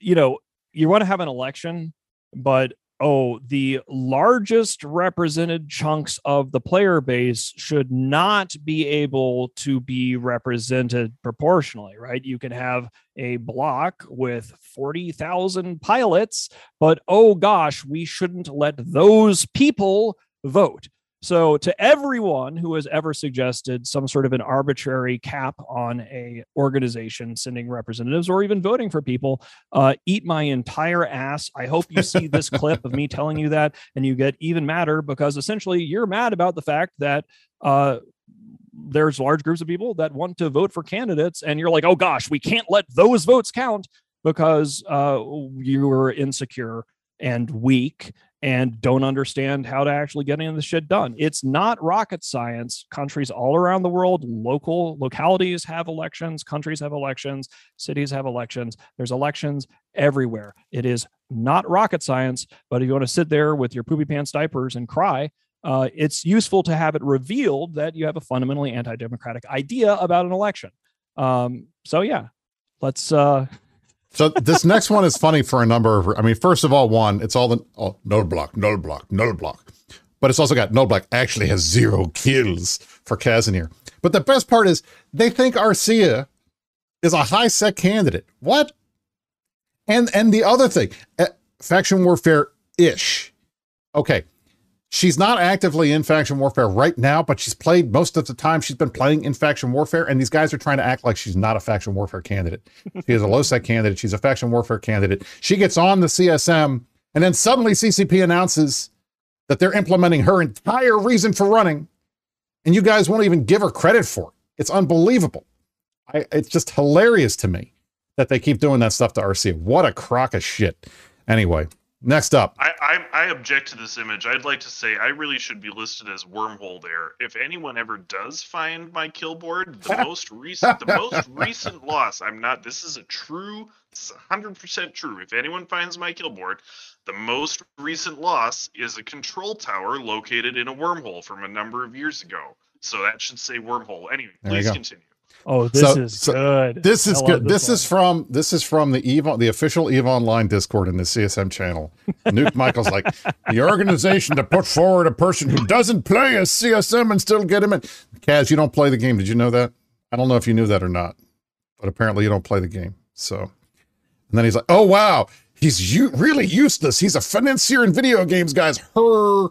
you know, you want to have an election, but oh, the largest represented chunks of the player base should not be able to be represented proportionally, right? You can have a block with 40,000 pilots, but oh gosh, we shouldn't let those people vote. So to everyone who has ever suggested some sort of an arbitrary cap on a organization sending representatives or even voting for people, uh, eat my entire ass. I hope you see this clip of me telling you that and you get even madder because essentially you're mad about the fact that uh, there's large groups of people that want to vote for candidates and you're like, oh gosh, we can't let those votes count because uh, you're insecure and weak and don't understand how to actually get any of this shit done. It's not rocket science. Countries all around the world, local localities have elections, countries have elections, cities have elections. There's elections everywhere. It is not rocket science, but if you want to sit there with your poopy pants diapers and cry, uh, it's useful to have it revealed that you have a fundamentally anti-democratic idea about an election. Um, so yeah, let's uh, So this next one is funny for a number of. I mean, first of all, one, it's all the oh, null block, null block, null block, but it's also got null block actually has zero kills for Kazanir. But the best part is they think Arcia is a high sec candidate. What? And and the other thing, eh, faction warfare ish. Okay, she's not actively in faction warfare right now, but she's played most of the time. She's been playing in faction warfare, and these guys are trying to act like she's not a faction warfare candidate. She is a low sec candidate. She's a faction warfare candidate. She gets on the CSM, and then suddenly CCP announces that they're implementing her entire reason for running, and you guys won't even give her credit for it. It's unbelievable. I, it's just hilarious to me that they keep doing that stuff to RC. What a crock of shit. Anyway, next up. I, I I object to this image. I'd like to say I really should be listed as wormhole there. If anyone ever does find my kill board, the most recent the most recent loss. I'm not. This is a true. This is hundred percent true. If anyone finds my kill board, the most recent loss is a control tower located in a wormhole from a number of years ago. So that should say wormhole. Anyway, There please continue. Oh, this So- is so good. This is good. This, one. is from this is from the Eve the official Eve Online Discord in the CSM channel. Nuke Michael's like the organization to put forward a person who doesn't play a CSM and still get him in. Kaz, you don't play the game. Did you know that? I don't know if you knew that or not, but apparently you don't play the game. So, and then he's like, "Oh wow, he's u- really useless. He's a financier in video games, guys." Her,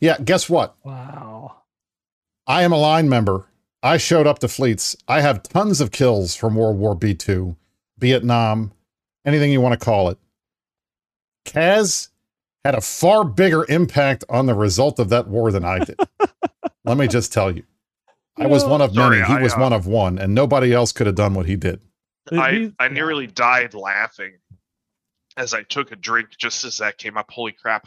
yeah. Guess what? wow. I am a line member. I showed up to fleets. I have tons of kills from World War B2, Vietnam, anything you want to call it. Kaz had a far bigger impact on the result of that war than I did. Let me just tell you. I was one of Sorry, many. He I, was uh, one of one, and nobody else could have done what he did. I I nearly died laughing as I took a drink just as that came up. Holy crap!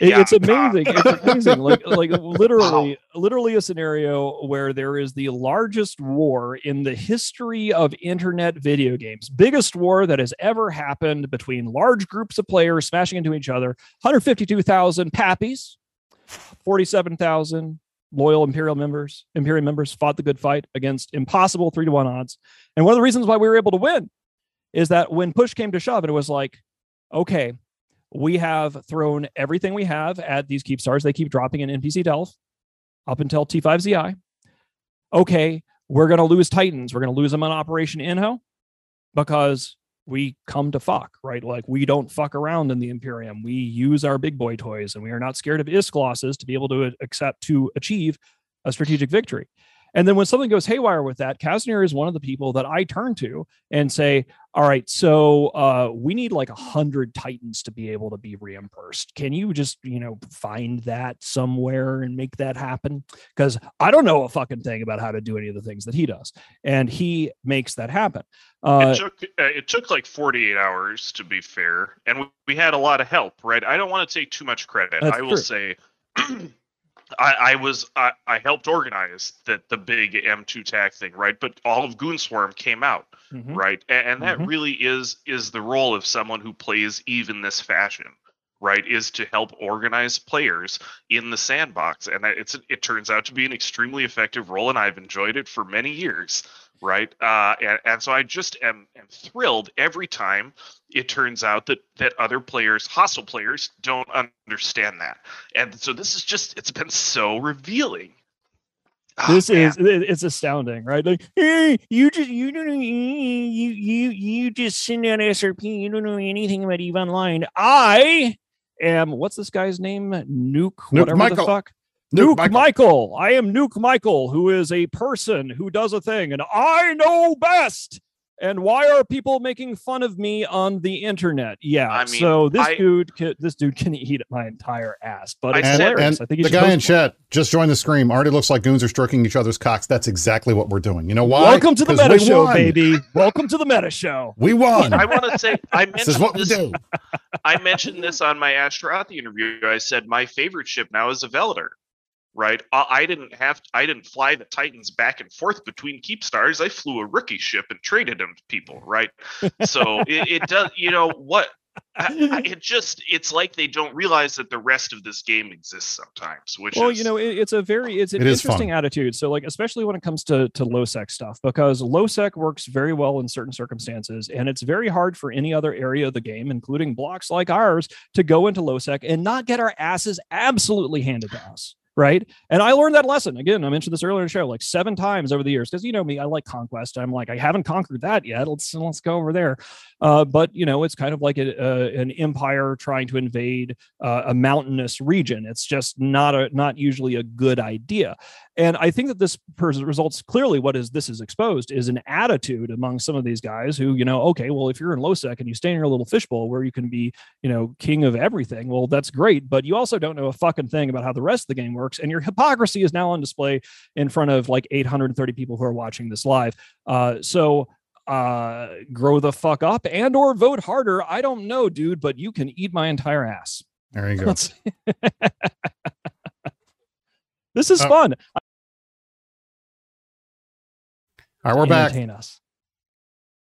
It- Yeah. It's amazing. It's amazing. Like like literally literally a scenario where there is the largest war in the history of internet video games. Biggest war that has ever happened between large groups of players smashing into each other. 152,000 pappies, 47,000 loyal Imperial members, Imperial members fought the good fight against impossible 3 to 1 odds. And one of the reasons why we were able to win is that when push came to shove, it was like, okay, we have thrown everything we have at these keep stars. They keep dropping in NPC Delve up until T5ZI. Okay, we're going to lose Titans. We're going to lose them on Operation Inho because we come to fuck, right? Like we don't fuck around in the Imperium. We use our big boy toys and we are not scared of ISK losses to be able to accept to achieve a strategic victory. And then when something goes haywire with that, Kazanir is one of the people that I turn to and say, all right, so uh, we need like a hundred titans to be able to be reimbursed. Can you just, you know, find that somewhere and make that happen? Because I don't know a fucking thing about how to do any of the things that he does, and he makes that happen. Uh, it took uh, it took like 48 hours to be fair, and we, we had a lot of help. Right, I don't want to take too much credit. I will true. say. I, I was I, I helped organize that the big M2 tag thing, right? But all of Goonswarm came out, mhm. right? And, and that Mhm. really is is the role of someone who plays even this fashion, right? Is to help organize players in the sandbox, and that it's it turns out to be an extremely effective role, and I've enjoyed it for many years, right? Uh, and, and so I just am, am thrilled every time it turns out that that other players, hostile players, don't understand that, and so this is just it's been so revealing. Ah, this man. is it- it's astounding, right? Like, hey, you just you don't know you you you just send out SRP. You don't know anything about Eve Online. I am what's this guy's name? Nuke, whatever the Michael. fuck. Nuke Nuke, Michael. Michael. I am Nuke Michael, who is a person who does a thing, and I know best. And why are people making fun of me on the internet? Yeah, I mean, so this I- dude, can, this dude can eat my entire ass, but I it's And, hilarious. and I think he the should guy in post more. chat just joined the scream. Already looks like goons are stroking each other's cocks. That's exactly what we're doing. You know why? Welcome to the meta show, won. baby. Welcome to the meta show. We won. I want to say I this is mentioned what we this. do. I mentioned this on my Ashterothi interview. I said my favorite ship now is a Velator. Right? I, I didn't have I didn't fly the Titans back and forth between keep stars. I flew a rookie ship and traded them to people. Right? So it, it does. You know what? I, I, it just it's like they don't realize that the rest of this game exists sometimes. Which Well, is, you know, it, it's a very it's an It is fun. interesting attitude. So, like, especially when it comes to to low sec stuff, because low sec works very well in certain circumstances, and it's very hard for any other area of the game, including blocks like ours, to go into low sec and not get our asses absolutely handed to us. Right. And I learned that lesson. Again, I mentioned this earlier in the show, like seven times over the years, because you know me, I like conquest. I'm like, I haven't conquered that yet. Let's let's go over there. Uh, but you know, it's kind of like a, a, an empire trying to invade uh, a mountainous region. It's just not a not usually a good idea. And I think that this results clearly what is this is exposed is an attitude among some of these guys who, you know, okay, well, if you're in low sec and you stay in your little fishbowl where you can be, you know, king of everything, well, that's great. But you also don't know a fucking thing about how the rest of the game works. And your hypocrisy is now on display in front of like 830 people who are watching this live. Uh, so uh grow the fuck up and or vote harder i don't know dude but you can eat my entire ass There you go. This is Uh, fun All right, we're back. Us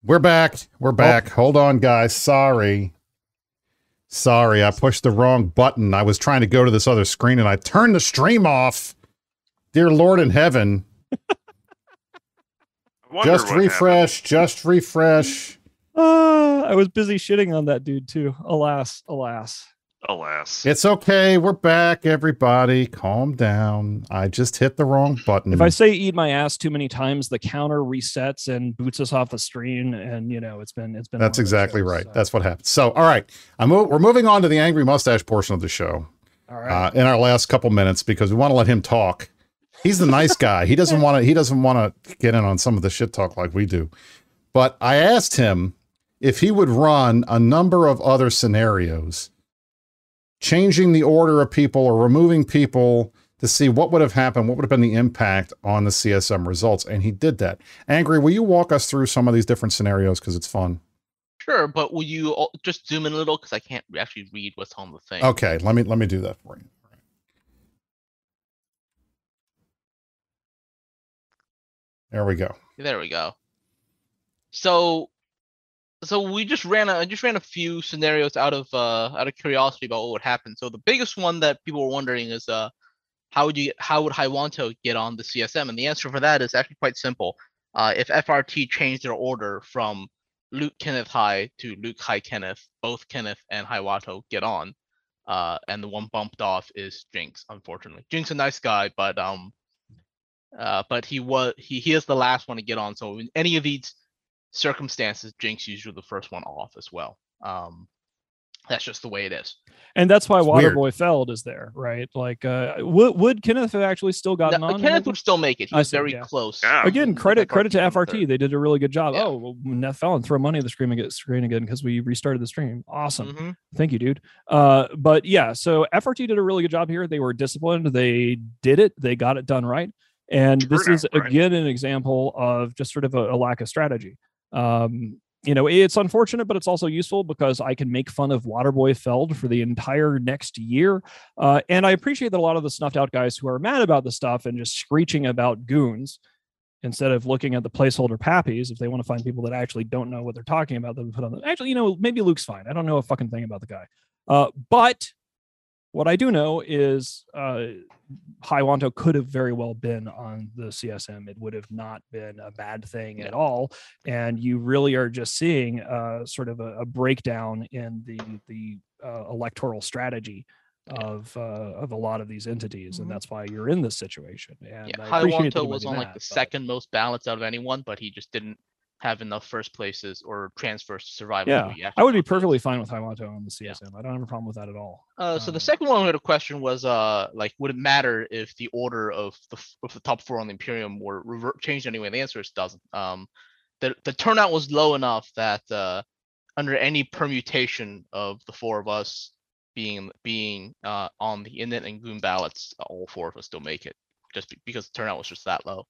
We're back. We're back. Hold on, guys. Sorry. Sorry, I pushed the wrong button. I was trying to go to this other screen and I turned the stream off. Dear Lord in heaven. Just what happened. refresh. Just refresh. uh, i was busy shitting on that dude too alas alas Alas. It's okay. We're back, everybody. Calm down. I just hit the wrong button. if i say eat my ass too many times the counter resets and boots us off the screen and you know it's been it's been That's exactly shows, right. so. That's what happened. So, all right. I'm, mo- we're moving on to the angry mustache portion of the show. all right uh, in our last couple minutes because we want to let him talk. He's the nice guy. He doesn't want to. He doesn't want to get in on some of the shit talk like we do. But I asked him if he would run a number of other scenarios, changing the order of people or removing people to see what would have happened, what would have been the impact on the CSM results, and he did that. Angry, will you walk us through some of these different scenarios because it's fun? Sure, but will you just zoom in a little because I can't actually read what's on the thing. Okay, let me let me do that for you. There we go. There we go. So, so we just ran a I just ran a few scenarios out of uh out of curiosity about what would happen. So the biggest one that people were wondering is uh how would you how would Hy Wanto get on the CSM? And the answer for that is actually quite simple. Uh, if FRT changed their order from Luke Kenneth Hy to Luke Hy Kenneth, both Kenneth and Hy Wanto get on. Uh, and the one bumped off is Jinx, unfortunately. Jinx a nice guy, but um uh, but he was he he is the last one to get on. So in any of these circumstances, Jinx usually the first one off as well. Um, that's just the way it is. And that's why It's weird. Waterboy Feld is there, right? Like, uh, would, would Kenneth have actually still No, gotten but on? Kenneth would still make it. He's see, very yeah. close. Yeah. Again, with credit credit to FRT on third. They did a really good job. Yeah. Oh, well, Neth Fallon, throw money at the screen again, screen again because we restarted the stream. Awesome. Mhm. Thank you, dude. Uh, but yeah, so FRT did a really good job here. They were disciplined. They did it. They got it done right. And this is right. again an example of just sort of a, a lack of strategy. Um, you know, it's unfortunate, but it's also useful because I can make fun of Waterboy Feld for the entire next year. Uh, and I appreciate that a lot of the snuffed out guys who are mad about the stuff and just screeching about goons instead of looking at the placeholder pappies, if they want to find people that actually don't know what they're talking about, then put on the actually, you know, maybe Luke's fine. I don't know a fucking thing about the guy. Uh, but what I do know is uh, Hy Wanto could have very well been on the CSM. It would have not been a bad thing at all. And you really are just seeing uh, sort of a, a breakdown in the the uh, electoral strategy of uh, of a lot of these entities, Mhm. and that's why you're in this situation. And Yeah, I appreciate that Hy Wanto you might was on like the but- second most ballots out of anyone, but he just didn't have enough first places or transfers to survive. Yeah, I would be perfectly fine with Hy Wanto on the Yeah. CSM. I don't have a problem with that at all. Uh, so the Um, second one we had a question was uh like would it matter if the order of the of the top four on the Imperium were revert changed anyway? The answer is doesn't. Um, the the turnout was low enough that uh under any permutation of the four of us being being uh on the Init and Goon ballots, all four of us still make it just be- because the turnout was just that low.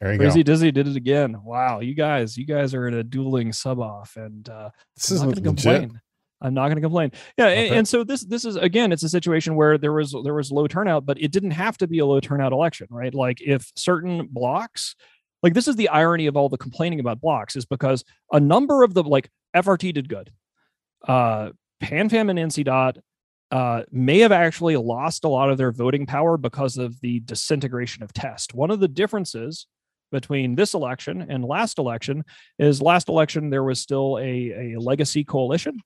There you Crazy go. Dizzy did it again. Wow, you guys, you guys are in a dueling sub off, and uh, This I'm is not going to complain. I'm not going to complain. Yeah, and, Okay. and so this this is again, it's a situation where there was there was low turnout, but it didn't have to be a low turnout election, right? Like if certain blocks, like this is the irony of all the complaining about blocks, is because a number of the like FRT did good, uh, PanFam and NC Dot uh, may have actually lost a lot of their voting power because of the disintegration of test. One of the differences between this election and last election is last election there was still a, a legacy coalition.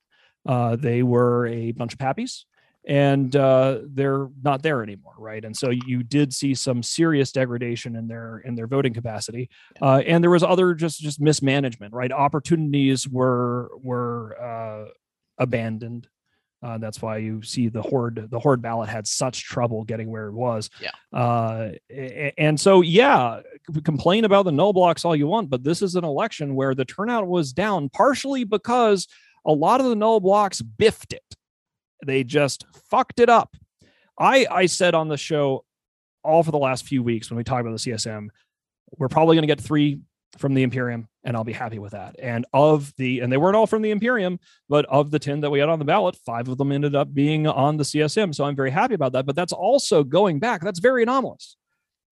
Uh, they were a bunch of pappies and uh, they're not there anymore right? And so you did see some serious degradation in their in their voting capacity. Uh, and there was other just just mismanagement right? Opportunities were were uh, abandoned uh, that's why you see the horde the horde ballot had such trouble getting where it was. Yeah. uh, and so yeah complain about the null blocks all you want but this is an election where the turnout was down partially because a lot of the null blocks biffed it. They just fucked it up. I i said on the show all for the last few weeks when we talked about the csm we're probably going to get three from the imperium and i'll be happy with that. And of the and they weren't all from the imperium but of the 10 that we had on the ballot five of them ended up being on the csm so i'm very happy about that but that's also going back that's very anomalous.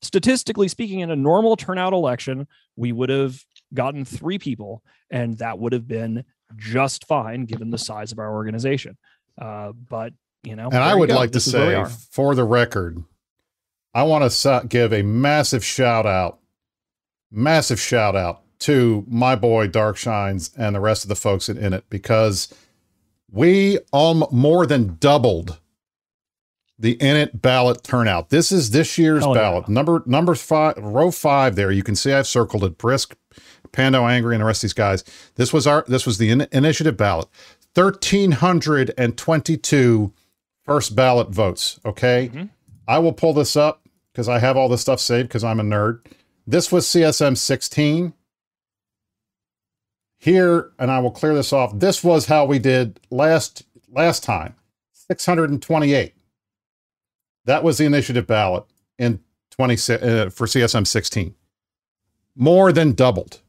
Statistically speaking in a normal turnout election we would have gotten three people and that would have been just fine given the size of our organization. Uh, but you know And I would like to This we say, for the record, I want to give a massive shout out, massive shout out to my boy Dark Shines and the rest of the folks in, in it because we um, more than doubled the in it ballot turnout. This is this year's Hell yeah. ballot. Number number five, row five. There, you can see I've circled it. Brisc, Pando, Angry, and the rest of these guys. This was our this was the in- initiative ballot. Thirteen hundred and twenty-two first ballot votes. Okay, Mhm. I will pull this up because I have all this stuff saved because I'm a nerd. This was CSM 16. Here, and I will clear this off. This was how we did last last time. 628. That was the initiative ballot in 20 uh, for CSM 16. More than doubled.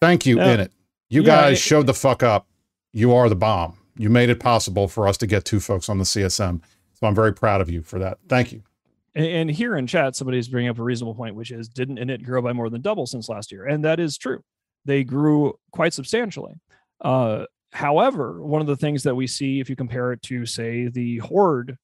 Thank you, Yeah. in it. You Yeah, guys it- showed the fuck up. You are the bomb. You made it possible for us to get two folks on the CSM. So I'm very proud of you for that. Thank you. And, and here in chat, somebody's bringing up a reasonable point, which is didn't init grow by more than double since last year? And that is true. They grew quite substantially. Uh, however, one of the things that we see, if you compare it to, say, the horde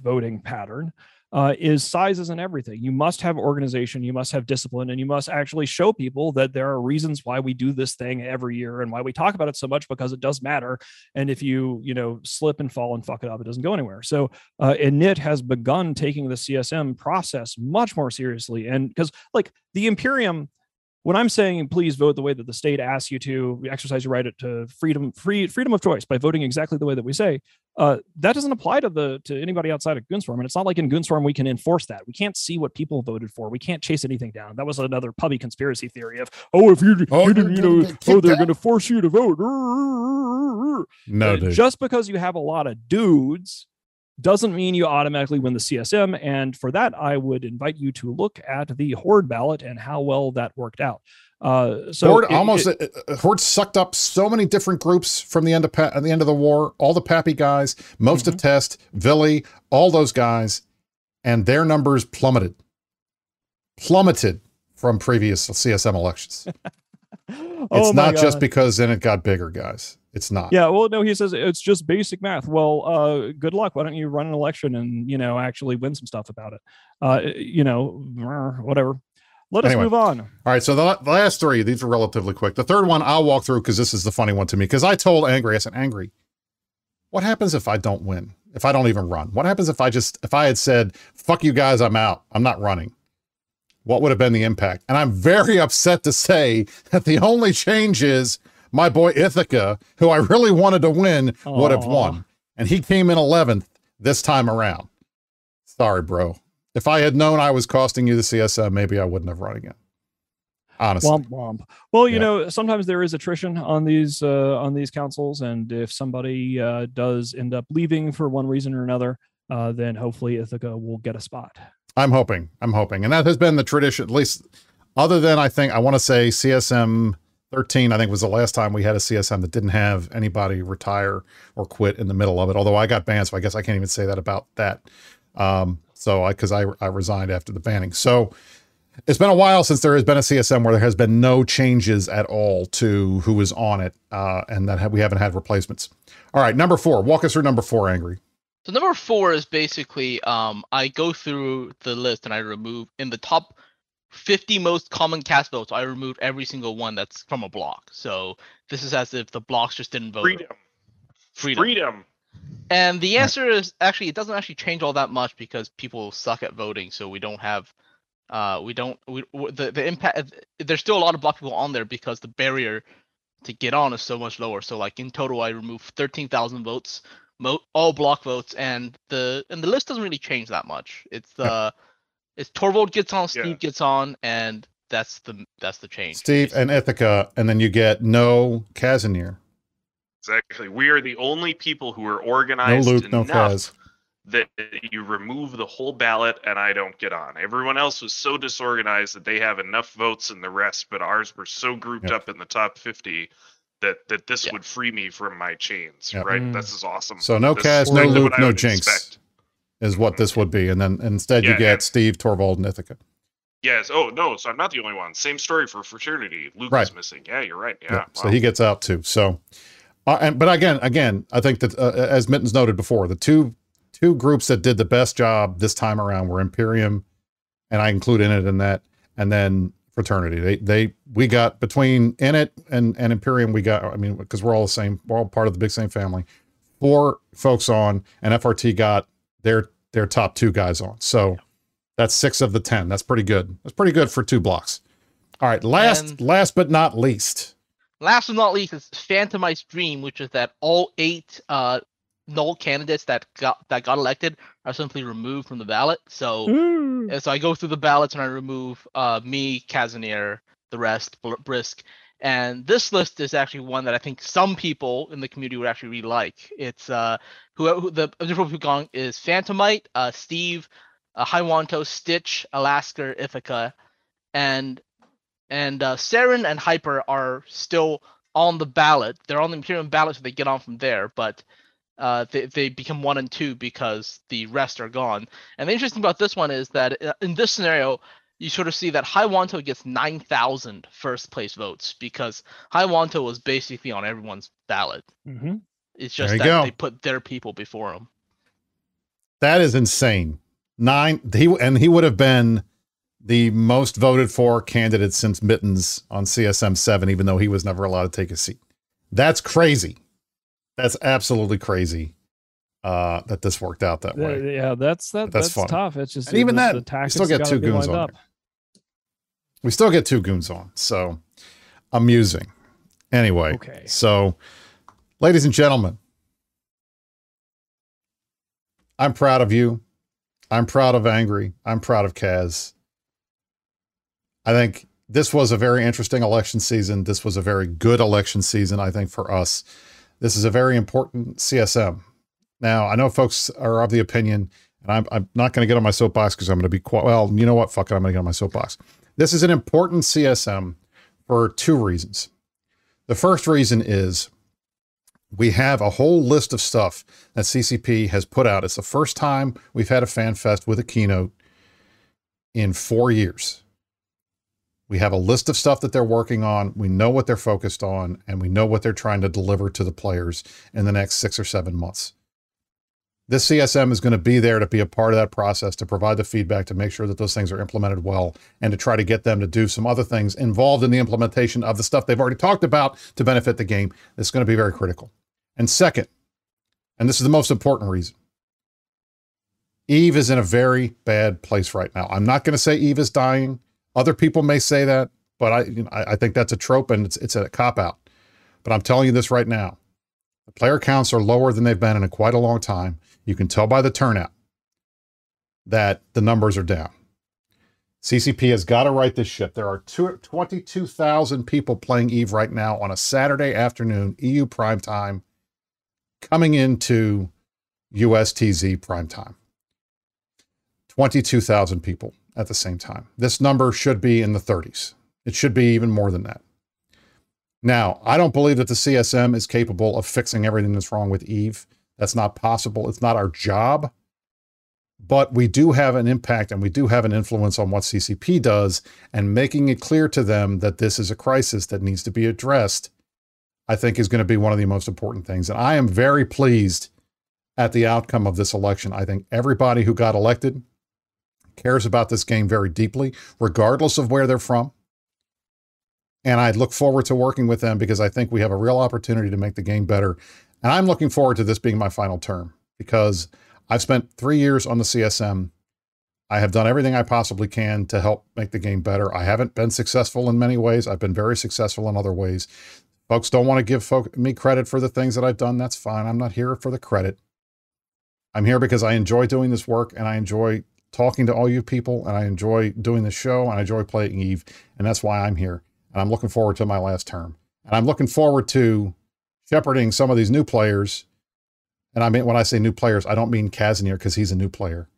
voting pattern, uh, is sizes isn't everything. You must have organization, you must have discipline, and you must actually show people that there are reasons why we do this thing every year and why we talk about it so much because it does matter. And if you, you know, slip and fall and fuck it up, it doesn't go anywhere. So uh, init has begun taking the csm process much more seriously and because like the imperium when i'm saying please vote the way that the state asks you to exercise your right to freedom free freedom of choice by voting exactly the way that we say uh, that doesn't apply to the to anybody outside of Goonswarm, and it's not like in Goonswarm we can enforce that. We can't see what people voted for. We can't chase anything down. That was another pubby conspiracy theory of oh, if you, Oh, you didn't, you know, oh, they're going to force you to vote. No. Just because you have a lot of dudes doesn't mean you automatically win the CSM. And for that, I would invite you to look at the Horde ballot and how well that worked out. Uh, so Horde it- almost it- uh, uh, Horde sucked up so many different groups from the end of pa- at the end of the war. All the Pappy guys, most Mm-hmm. of Test, Vily, all those guys, and their numbers plummeted, plummeted from previous CSM elections. Oh It's my not just because then it got bigger, guys. It's not. Yeah, well, no, he says it's just basic math. Well, uh, good luck. Why don't you run an election and you know actually win some stuff about it? Uh, you know, whatever. Let us Anyway. move on. All right, so the, the last three, these are relatively quick. The third one I'll walk through because this is the funny one to me. Because I told Angry, I said, Angry, what happens if I don't win? If I don't even run? What happens if I just, if I had said, fuck you guys, I'm out, I'm not running? What would have been the impact? And I'm very upset to say that the only change is my boy Ithaca, who I really wanted to win, would have won. And he came in 11th this time around. Sorry, bro. If I had known I was costing you the CSM, maybe I wouldn't have run again. Honestly. Womp womp. Well, you Yeah. know, sometimes there is attrition on these uh, on these councils, and if somebody uh, does end up leaving for one reason or another, uh, then hopefully Ithaca will get a spot. I'm hoping. I'm hoping. And that has been the tradition, at least other than I think I want to say CSM 13, I think was the last time we had a CSM that didn't have anybody retire or quit in the middle of it. Although I got banned, so I guess I can't even say that about that. Um, so I because I I resigned after the banning. So it's been a while since there has been a CSM where there has been no changes at all to who is on it, uh, and that ha- we haven't had replacements. All right, number four. Walk us through number four, Angry. So number four is basically um I go through the list and I remove in the top 50 most common cast votes. I removed every single one that's from a block. So this is as if the blocks just didn't vote. Freedom. Freedom. Freedom. And the answer is actually it doesn't actually change all that much because people suck at voting, so we don't have uh we don't we w- the the impact there's still a lot of block people on there because the barrier to get on is so much lower. So like in total I removed 13,000 votes, mo- all block votes and the and the list doesn't really change that much. It's the it's Torvald gets on, Steve Yeah. gets on and that's the that's the change. Steve and Ithaca, and then you get no Kazanir. Exactly. We are the only people who are organized No organized Luke, no enough Kaz. that you remove the whole ballot and I don't get on. Everyone else was so disorganized that they have enough votes in the rest, but ours were so grouped Yep. up in the top 50 that that this Yeah. would free me from my chains, Yep. right? Mm. This is awesome. So no This Kaz, no exactly Luke, no Jinx expect. Is what this would be. And then instead you get and- Steve, Torvald, and Ithaca. Yes. Oh no. So I'm not the only one. Same story for fraternity. Luke Right. is missing. Yeah, you're right. Yeah. Yeah. So he gets out too. So, uh, and but again, again, I think that uh, as Mittens noted before, the two two groups that did the best job this time around were Imperium, and I include in it in that, and then fraternity. They they we got between in it and and Imperium, we got. I mean, because we're all the same, we're all part of the big same family. Four folks on, and FRT got their their top two guys on. So. That's six of the ten. That's pretty good. That's pretty good for two blocks. All right, last And- last but not least, Last but not least is Phantomized Dream, which is that all eight uh null candidates that got that got elected are simply removed from the ballot. So Ooh. and so I go through the ballots and I remove uh me, Kazanir, the rest, Bl- Brisc. And this list is actually one that I think some people in the community would actually really like. It's uh who, who the original gone is Phantomite, uh Steve, uh, Hy Wanto, Stitch, Alaska, Ithaca, and and uh, Saren and Hyper are still on the ballot. They're on the Imperium ballot, so they get on from there. But uh, they, they become one and two because the rest are gone. And the interesting about this one is that uh, in this scenario, you sort of see that Hy Wanto gets 9,000 first place votes because Hy Wanto was basically on everyone's ballot. Mm-hmm. It's just that go. they put their people before him. That is insane. Nine. He and he would have been the most voted for candidate since Mittens on CSM seven, even though he was never allowed to take a seat. That's crazy. That's absolutely crazy. Uh, that this worked out that way. Yeah, that's that. That's That's, tough. It's just And even the, that, the we still get two goons on. We still get two goons on, so amusing. Anyway, Okay. so ladies and gentlemen, I'm proud of you. I'm proud of Angry. I'm proud of Kaz. I think this was a very interesting election season. This was a very good election season, I think, for us. This is a very important CSM. Now, I know folks are of the opinion, and I'm, I'm not going to get on my soapbox because I'm going to be quite, well, you know what? Fuck it. I'm going to get on my soapbox. This is an important CSM for two reasons. The first reason is we have a whole list of stuff that CCP has put out. It's the first time we've had a fan fest with a keynote in four years. We have a list of stuff that they're working on. We know what they're focused on, and we know what they're trying to deliver to the players in the next six or seven months. This CSM is going to be there to be a part of that process, to provide the feedback, to make sure that those things are implemented well, and to try to get them to do some other things involved in the implementation of the stuff they've already talked about to benefit the game. It's going to be very critical. And second, and this is the most important reason, Eve is in a very bad place right now. I'm not going to say Eve is dying. Other people may say that, but I, you know, I think that's a trope and it's, it's a cop out. But I'm telling you this right now. The player counts are lower than they've been in quite a long time. You can tell by the turnout that the numbers are down. CCP has got to right this ship. There are two, 22,000 people playing Eve right now on a Saturday afternoon, EU prime time, coming into USTZ prime time. 22,000 people at the same time. This number should be in the 30s. It should be even more than that. Now, I don't believe that the CSM is capable of fixing everything that's wrong with Eve. That's not possible. It's not our job. But we do have an impact and we do have an influence on what CCP does, and making it clear to them that this is a crisis that needs to be addressed, I think is going to be one of the most important things. And I am very pleased at the outcome of this election. I think everybody who got elected cares about this game very deeply, regardless of where they're from. And I look forward to working with them because I think we have a real opportunity to make the game better. And I'm looking forward to this being my final term because I've spent three years on the CSM. I have done everything I possibly can to help make the game better. I haven't been successful in many ways. I've been very successful in other ways. Folks don't want to give folk, me credit for the things that I've done. That's fine. I'm not here for the credit. I'm here because I enjoy doing this work and I enjoy talking to all you people and I enjoy doing the show and I enjoy playing Eve. And that's why I'm here. And I'm looking forward to my last term. And I'm looking forward to shepherding some of these new players. And I mean, when I say new players, I don't mean Kazanir because he's a new player.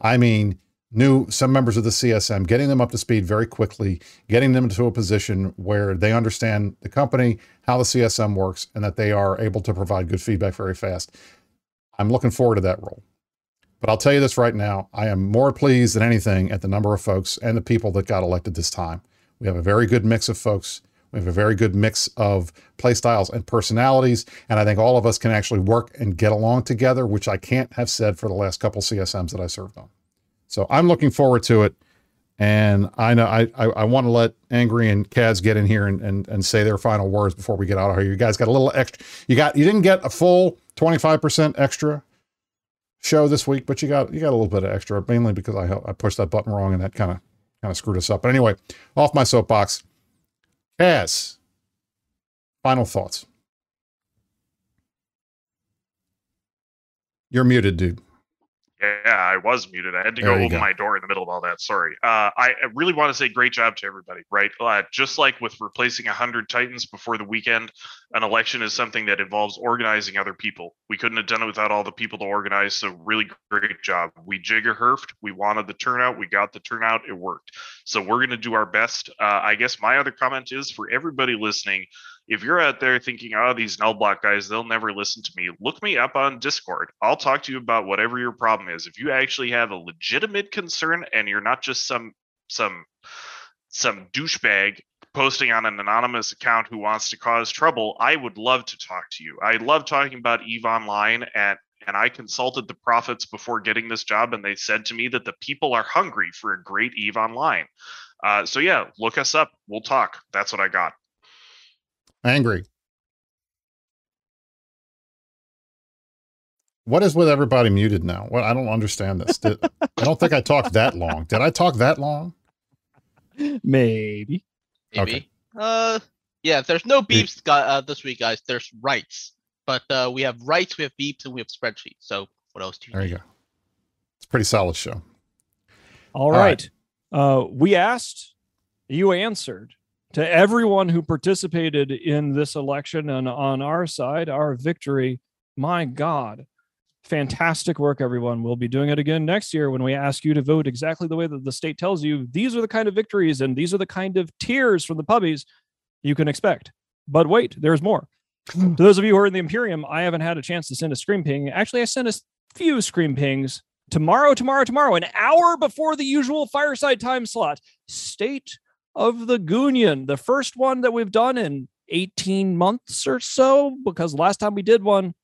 I mean, new, some members of the CSM, getting them up to speed very quickly, getting them to a position where they understand the company, how the CSM works, and that they are able to provide good feedback very fast. I'm looking forward to that role. But I'll tell you this right now I am more pleased than anything at the number of folks and the people that got elected this time. We have a very good mix of folks. We have a very good mix of play styles and personalities. And I think all of us can actually work and get along together, which I can't have said for the last couple CSMs that I served on. So I'm looking forward to it. And I know I, I, I want to let Angry and Kaz get in here and, and, and say their final words before we get out of here. You guys got a little extra. You got you didn't get a full 25% extra show this week, but you got you got a little bit of extra, mainly because I I pushed that button wrong and that kind of kind of screwed us up. But anyway, off my soapbox. Kaz, final thoughts. You're muted, dude. Yeah, I was muted. I had to There go open go. my door in the middle of all that. Sorry. Uh, I really want to say great job to everybody, right? Uh, just like with replacing 100 Titans before the weekend, an election is something that involves organizing other people. We couldn't have done it without all the people to organize, so really great job. We jigger herfed. We wanted the turnout. We got the turnout. It worked. So we're going to do our best. Uh, I guess my other comment is for everybody listening, if you're out there thinking, oh, these null bloc guys, they'll never listen to me, look me up on Discord. I'll talk to you about whatever your problem is. If you actually have a legitimate concern and you're not just some some some douchebag posting on an anonymous account who wants to cause trouble, I would love to talk to you. I love talking about Eve Online and and I consulted the prophets before getting this job, and they said to me that the people are hungry for a great Eve Online. Uh, so yeah, look us up. We'll talk. That's what I got. Angry. What is with everybody muted now? What I don't understand this. Did, I don't think I talked that long. Did I talk that long? Maybe. Maybe. Okay. Uh, yeah. There's no beeps gu- uh, this week, guys. There's rights, but uh, we have rights, we have beeps, and we have spreadsheets. So what else do you? There you go. It's a pretty solid show. All right. right. Uh, we asked, you answered. To everyone who participated in this election and on our side, our victory, my God, fantastic work, everyone. We'll be doing it again next year when we ask you to vote exactly the way that the state tells you. These are the kind of victories and these are the kind of tears from the puppies you can expect. But wait, there's more. Hmm. to those of you who are in the Imperium, I haven't had a chance to send a scream ping. Actually, I sent a few scream pings tomorrow, tomorrow, tomorrow, an hour before the usual fireside time slot. State of the Goonion, the first one that we've done in 18 months or so, because last time we did one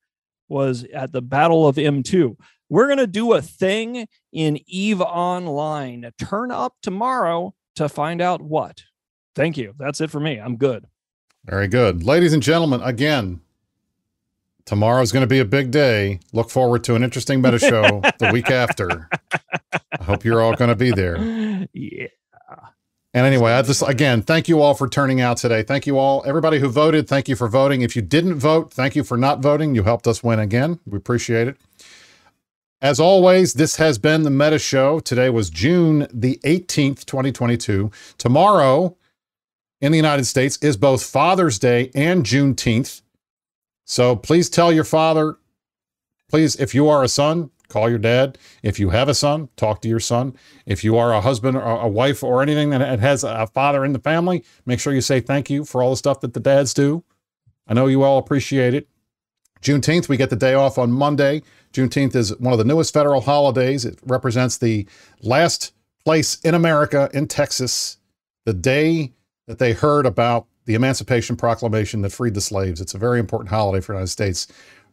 was at the Battle of M2. We're going to do a thing in Eve Online. Turn up tomorrow to find out what. Thank you. That's it for me. I'm good. Very good. Ladies and gentlemen, again, tomorrow's going to be a big day. Look forward to an interesting meta show the week after. I hope you're all going to be there. Yeah. And anyway, I just again thank you all for turning out today. Thank you all, everybody who voted. Thank you for voting. If you didn't vote, thank you for not voting. You helped us win again. We appreciate it. As always, this has been the Meta Show. Today was June the 18th, 2022. Tomorrow in the United States is both Father's Day and Juneteenth. So please tell your father, please, if you are a son, call your dad. If you have a son, talk to your son. If you are a husband or a wife or anything that has a father in the family, make sure you say thank you for all the stuff that the dads do. I know you all appreciate it. Juneteenth, we get the day off on Monday. Juneteenth is one of the newest federal holidays. It represents the last place in America, in Texas, the day that they heard about the Emancipation Proclamation that freed the slaves. It's a very important holiday for the United States.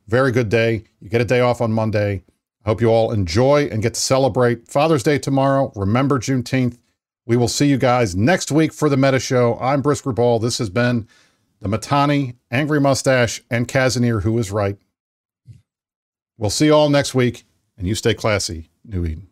Very good day. You get a day off on Monday. I hope you all enjoy and get to celebrate Father's Day tomorrow. Remember Juneteenth. We will see you guys next week for the Meta Show. I'm Brisc Rubal. This has been the Mittani, Angry Mustache, and Kazanir, who is right. We'll see you all next week, and you stay classy, New Eden.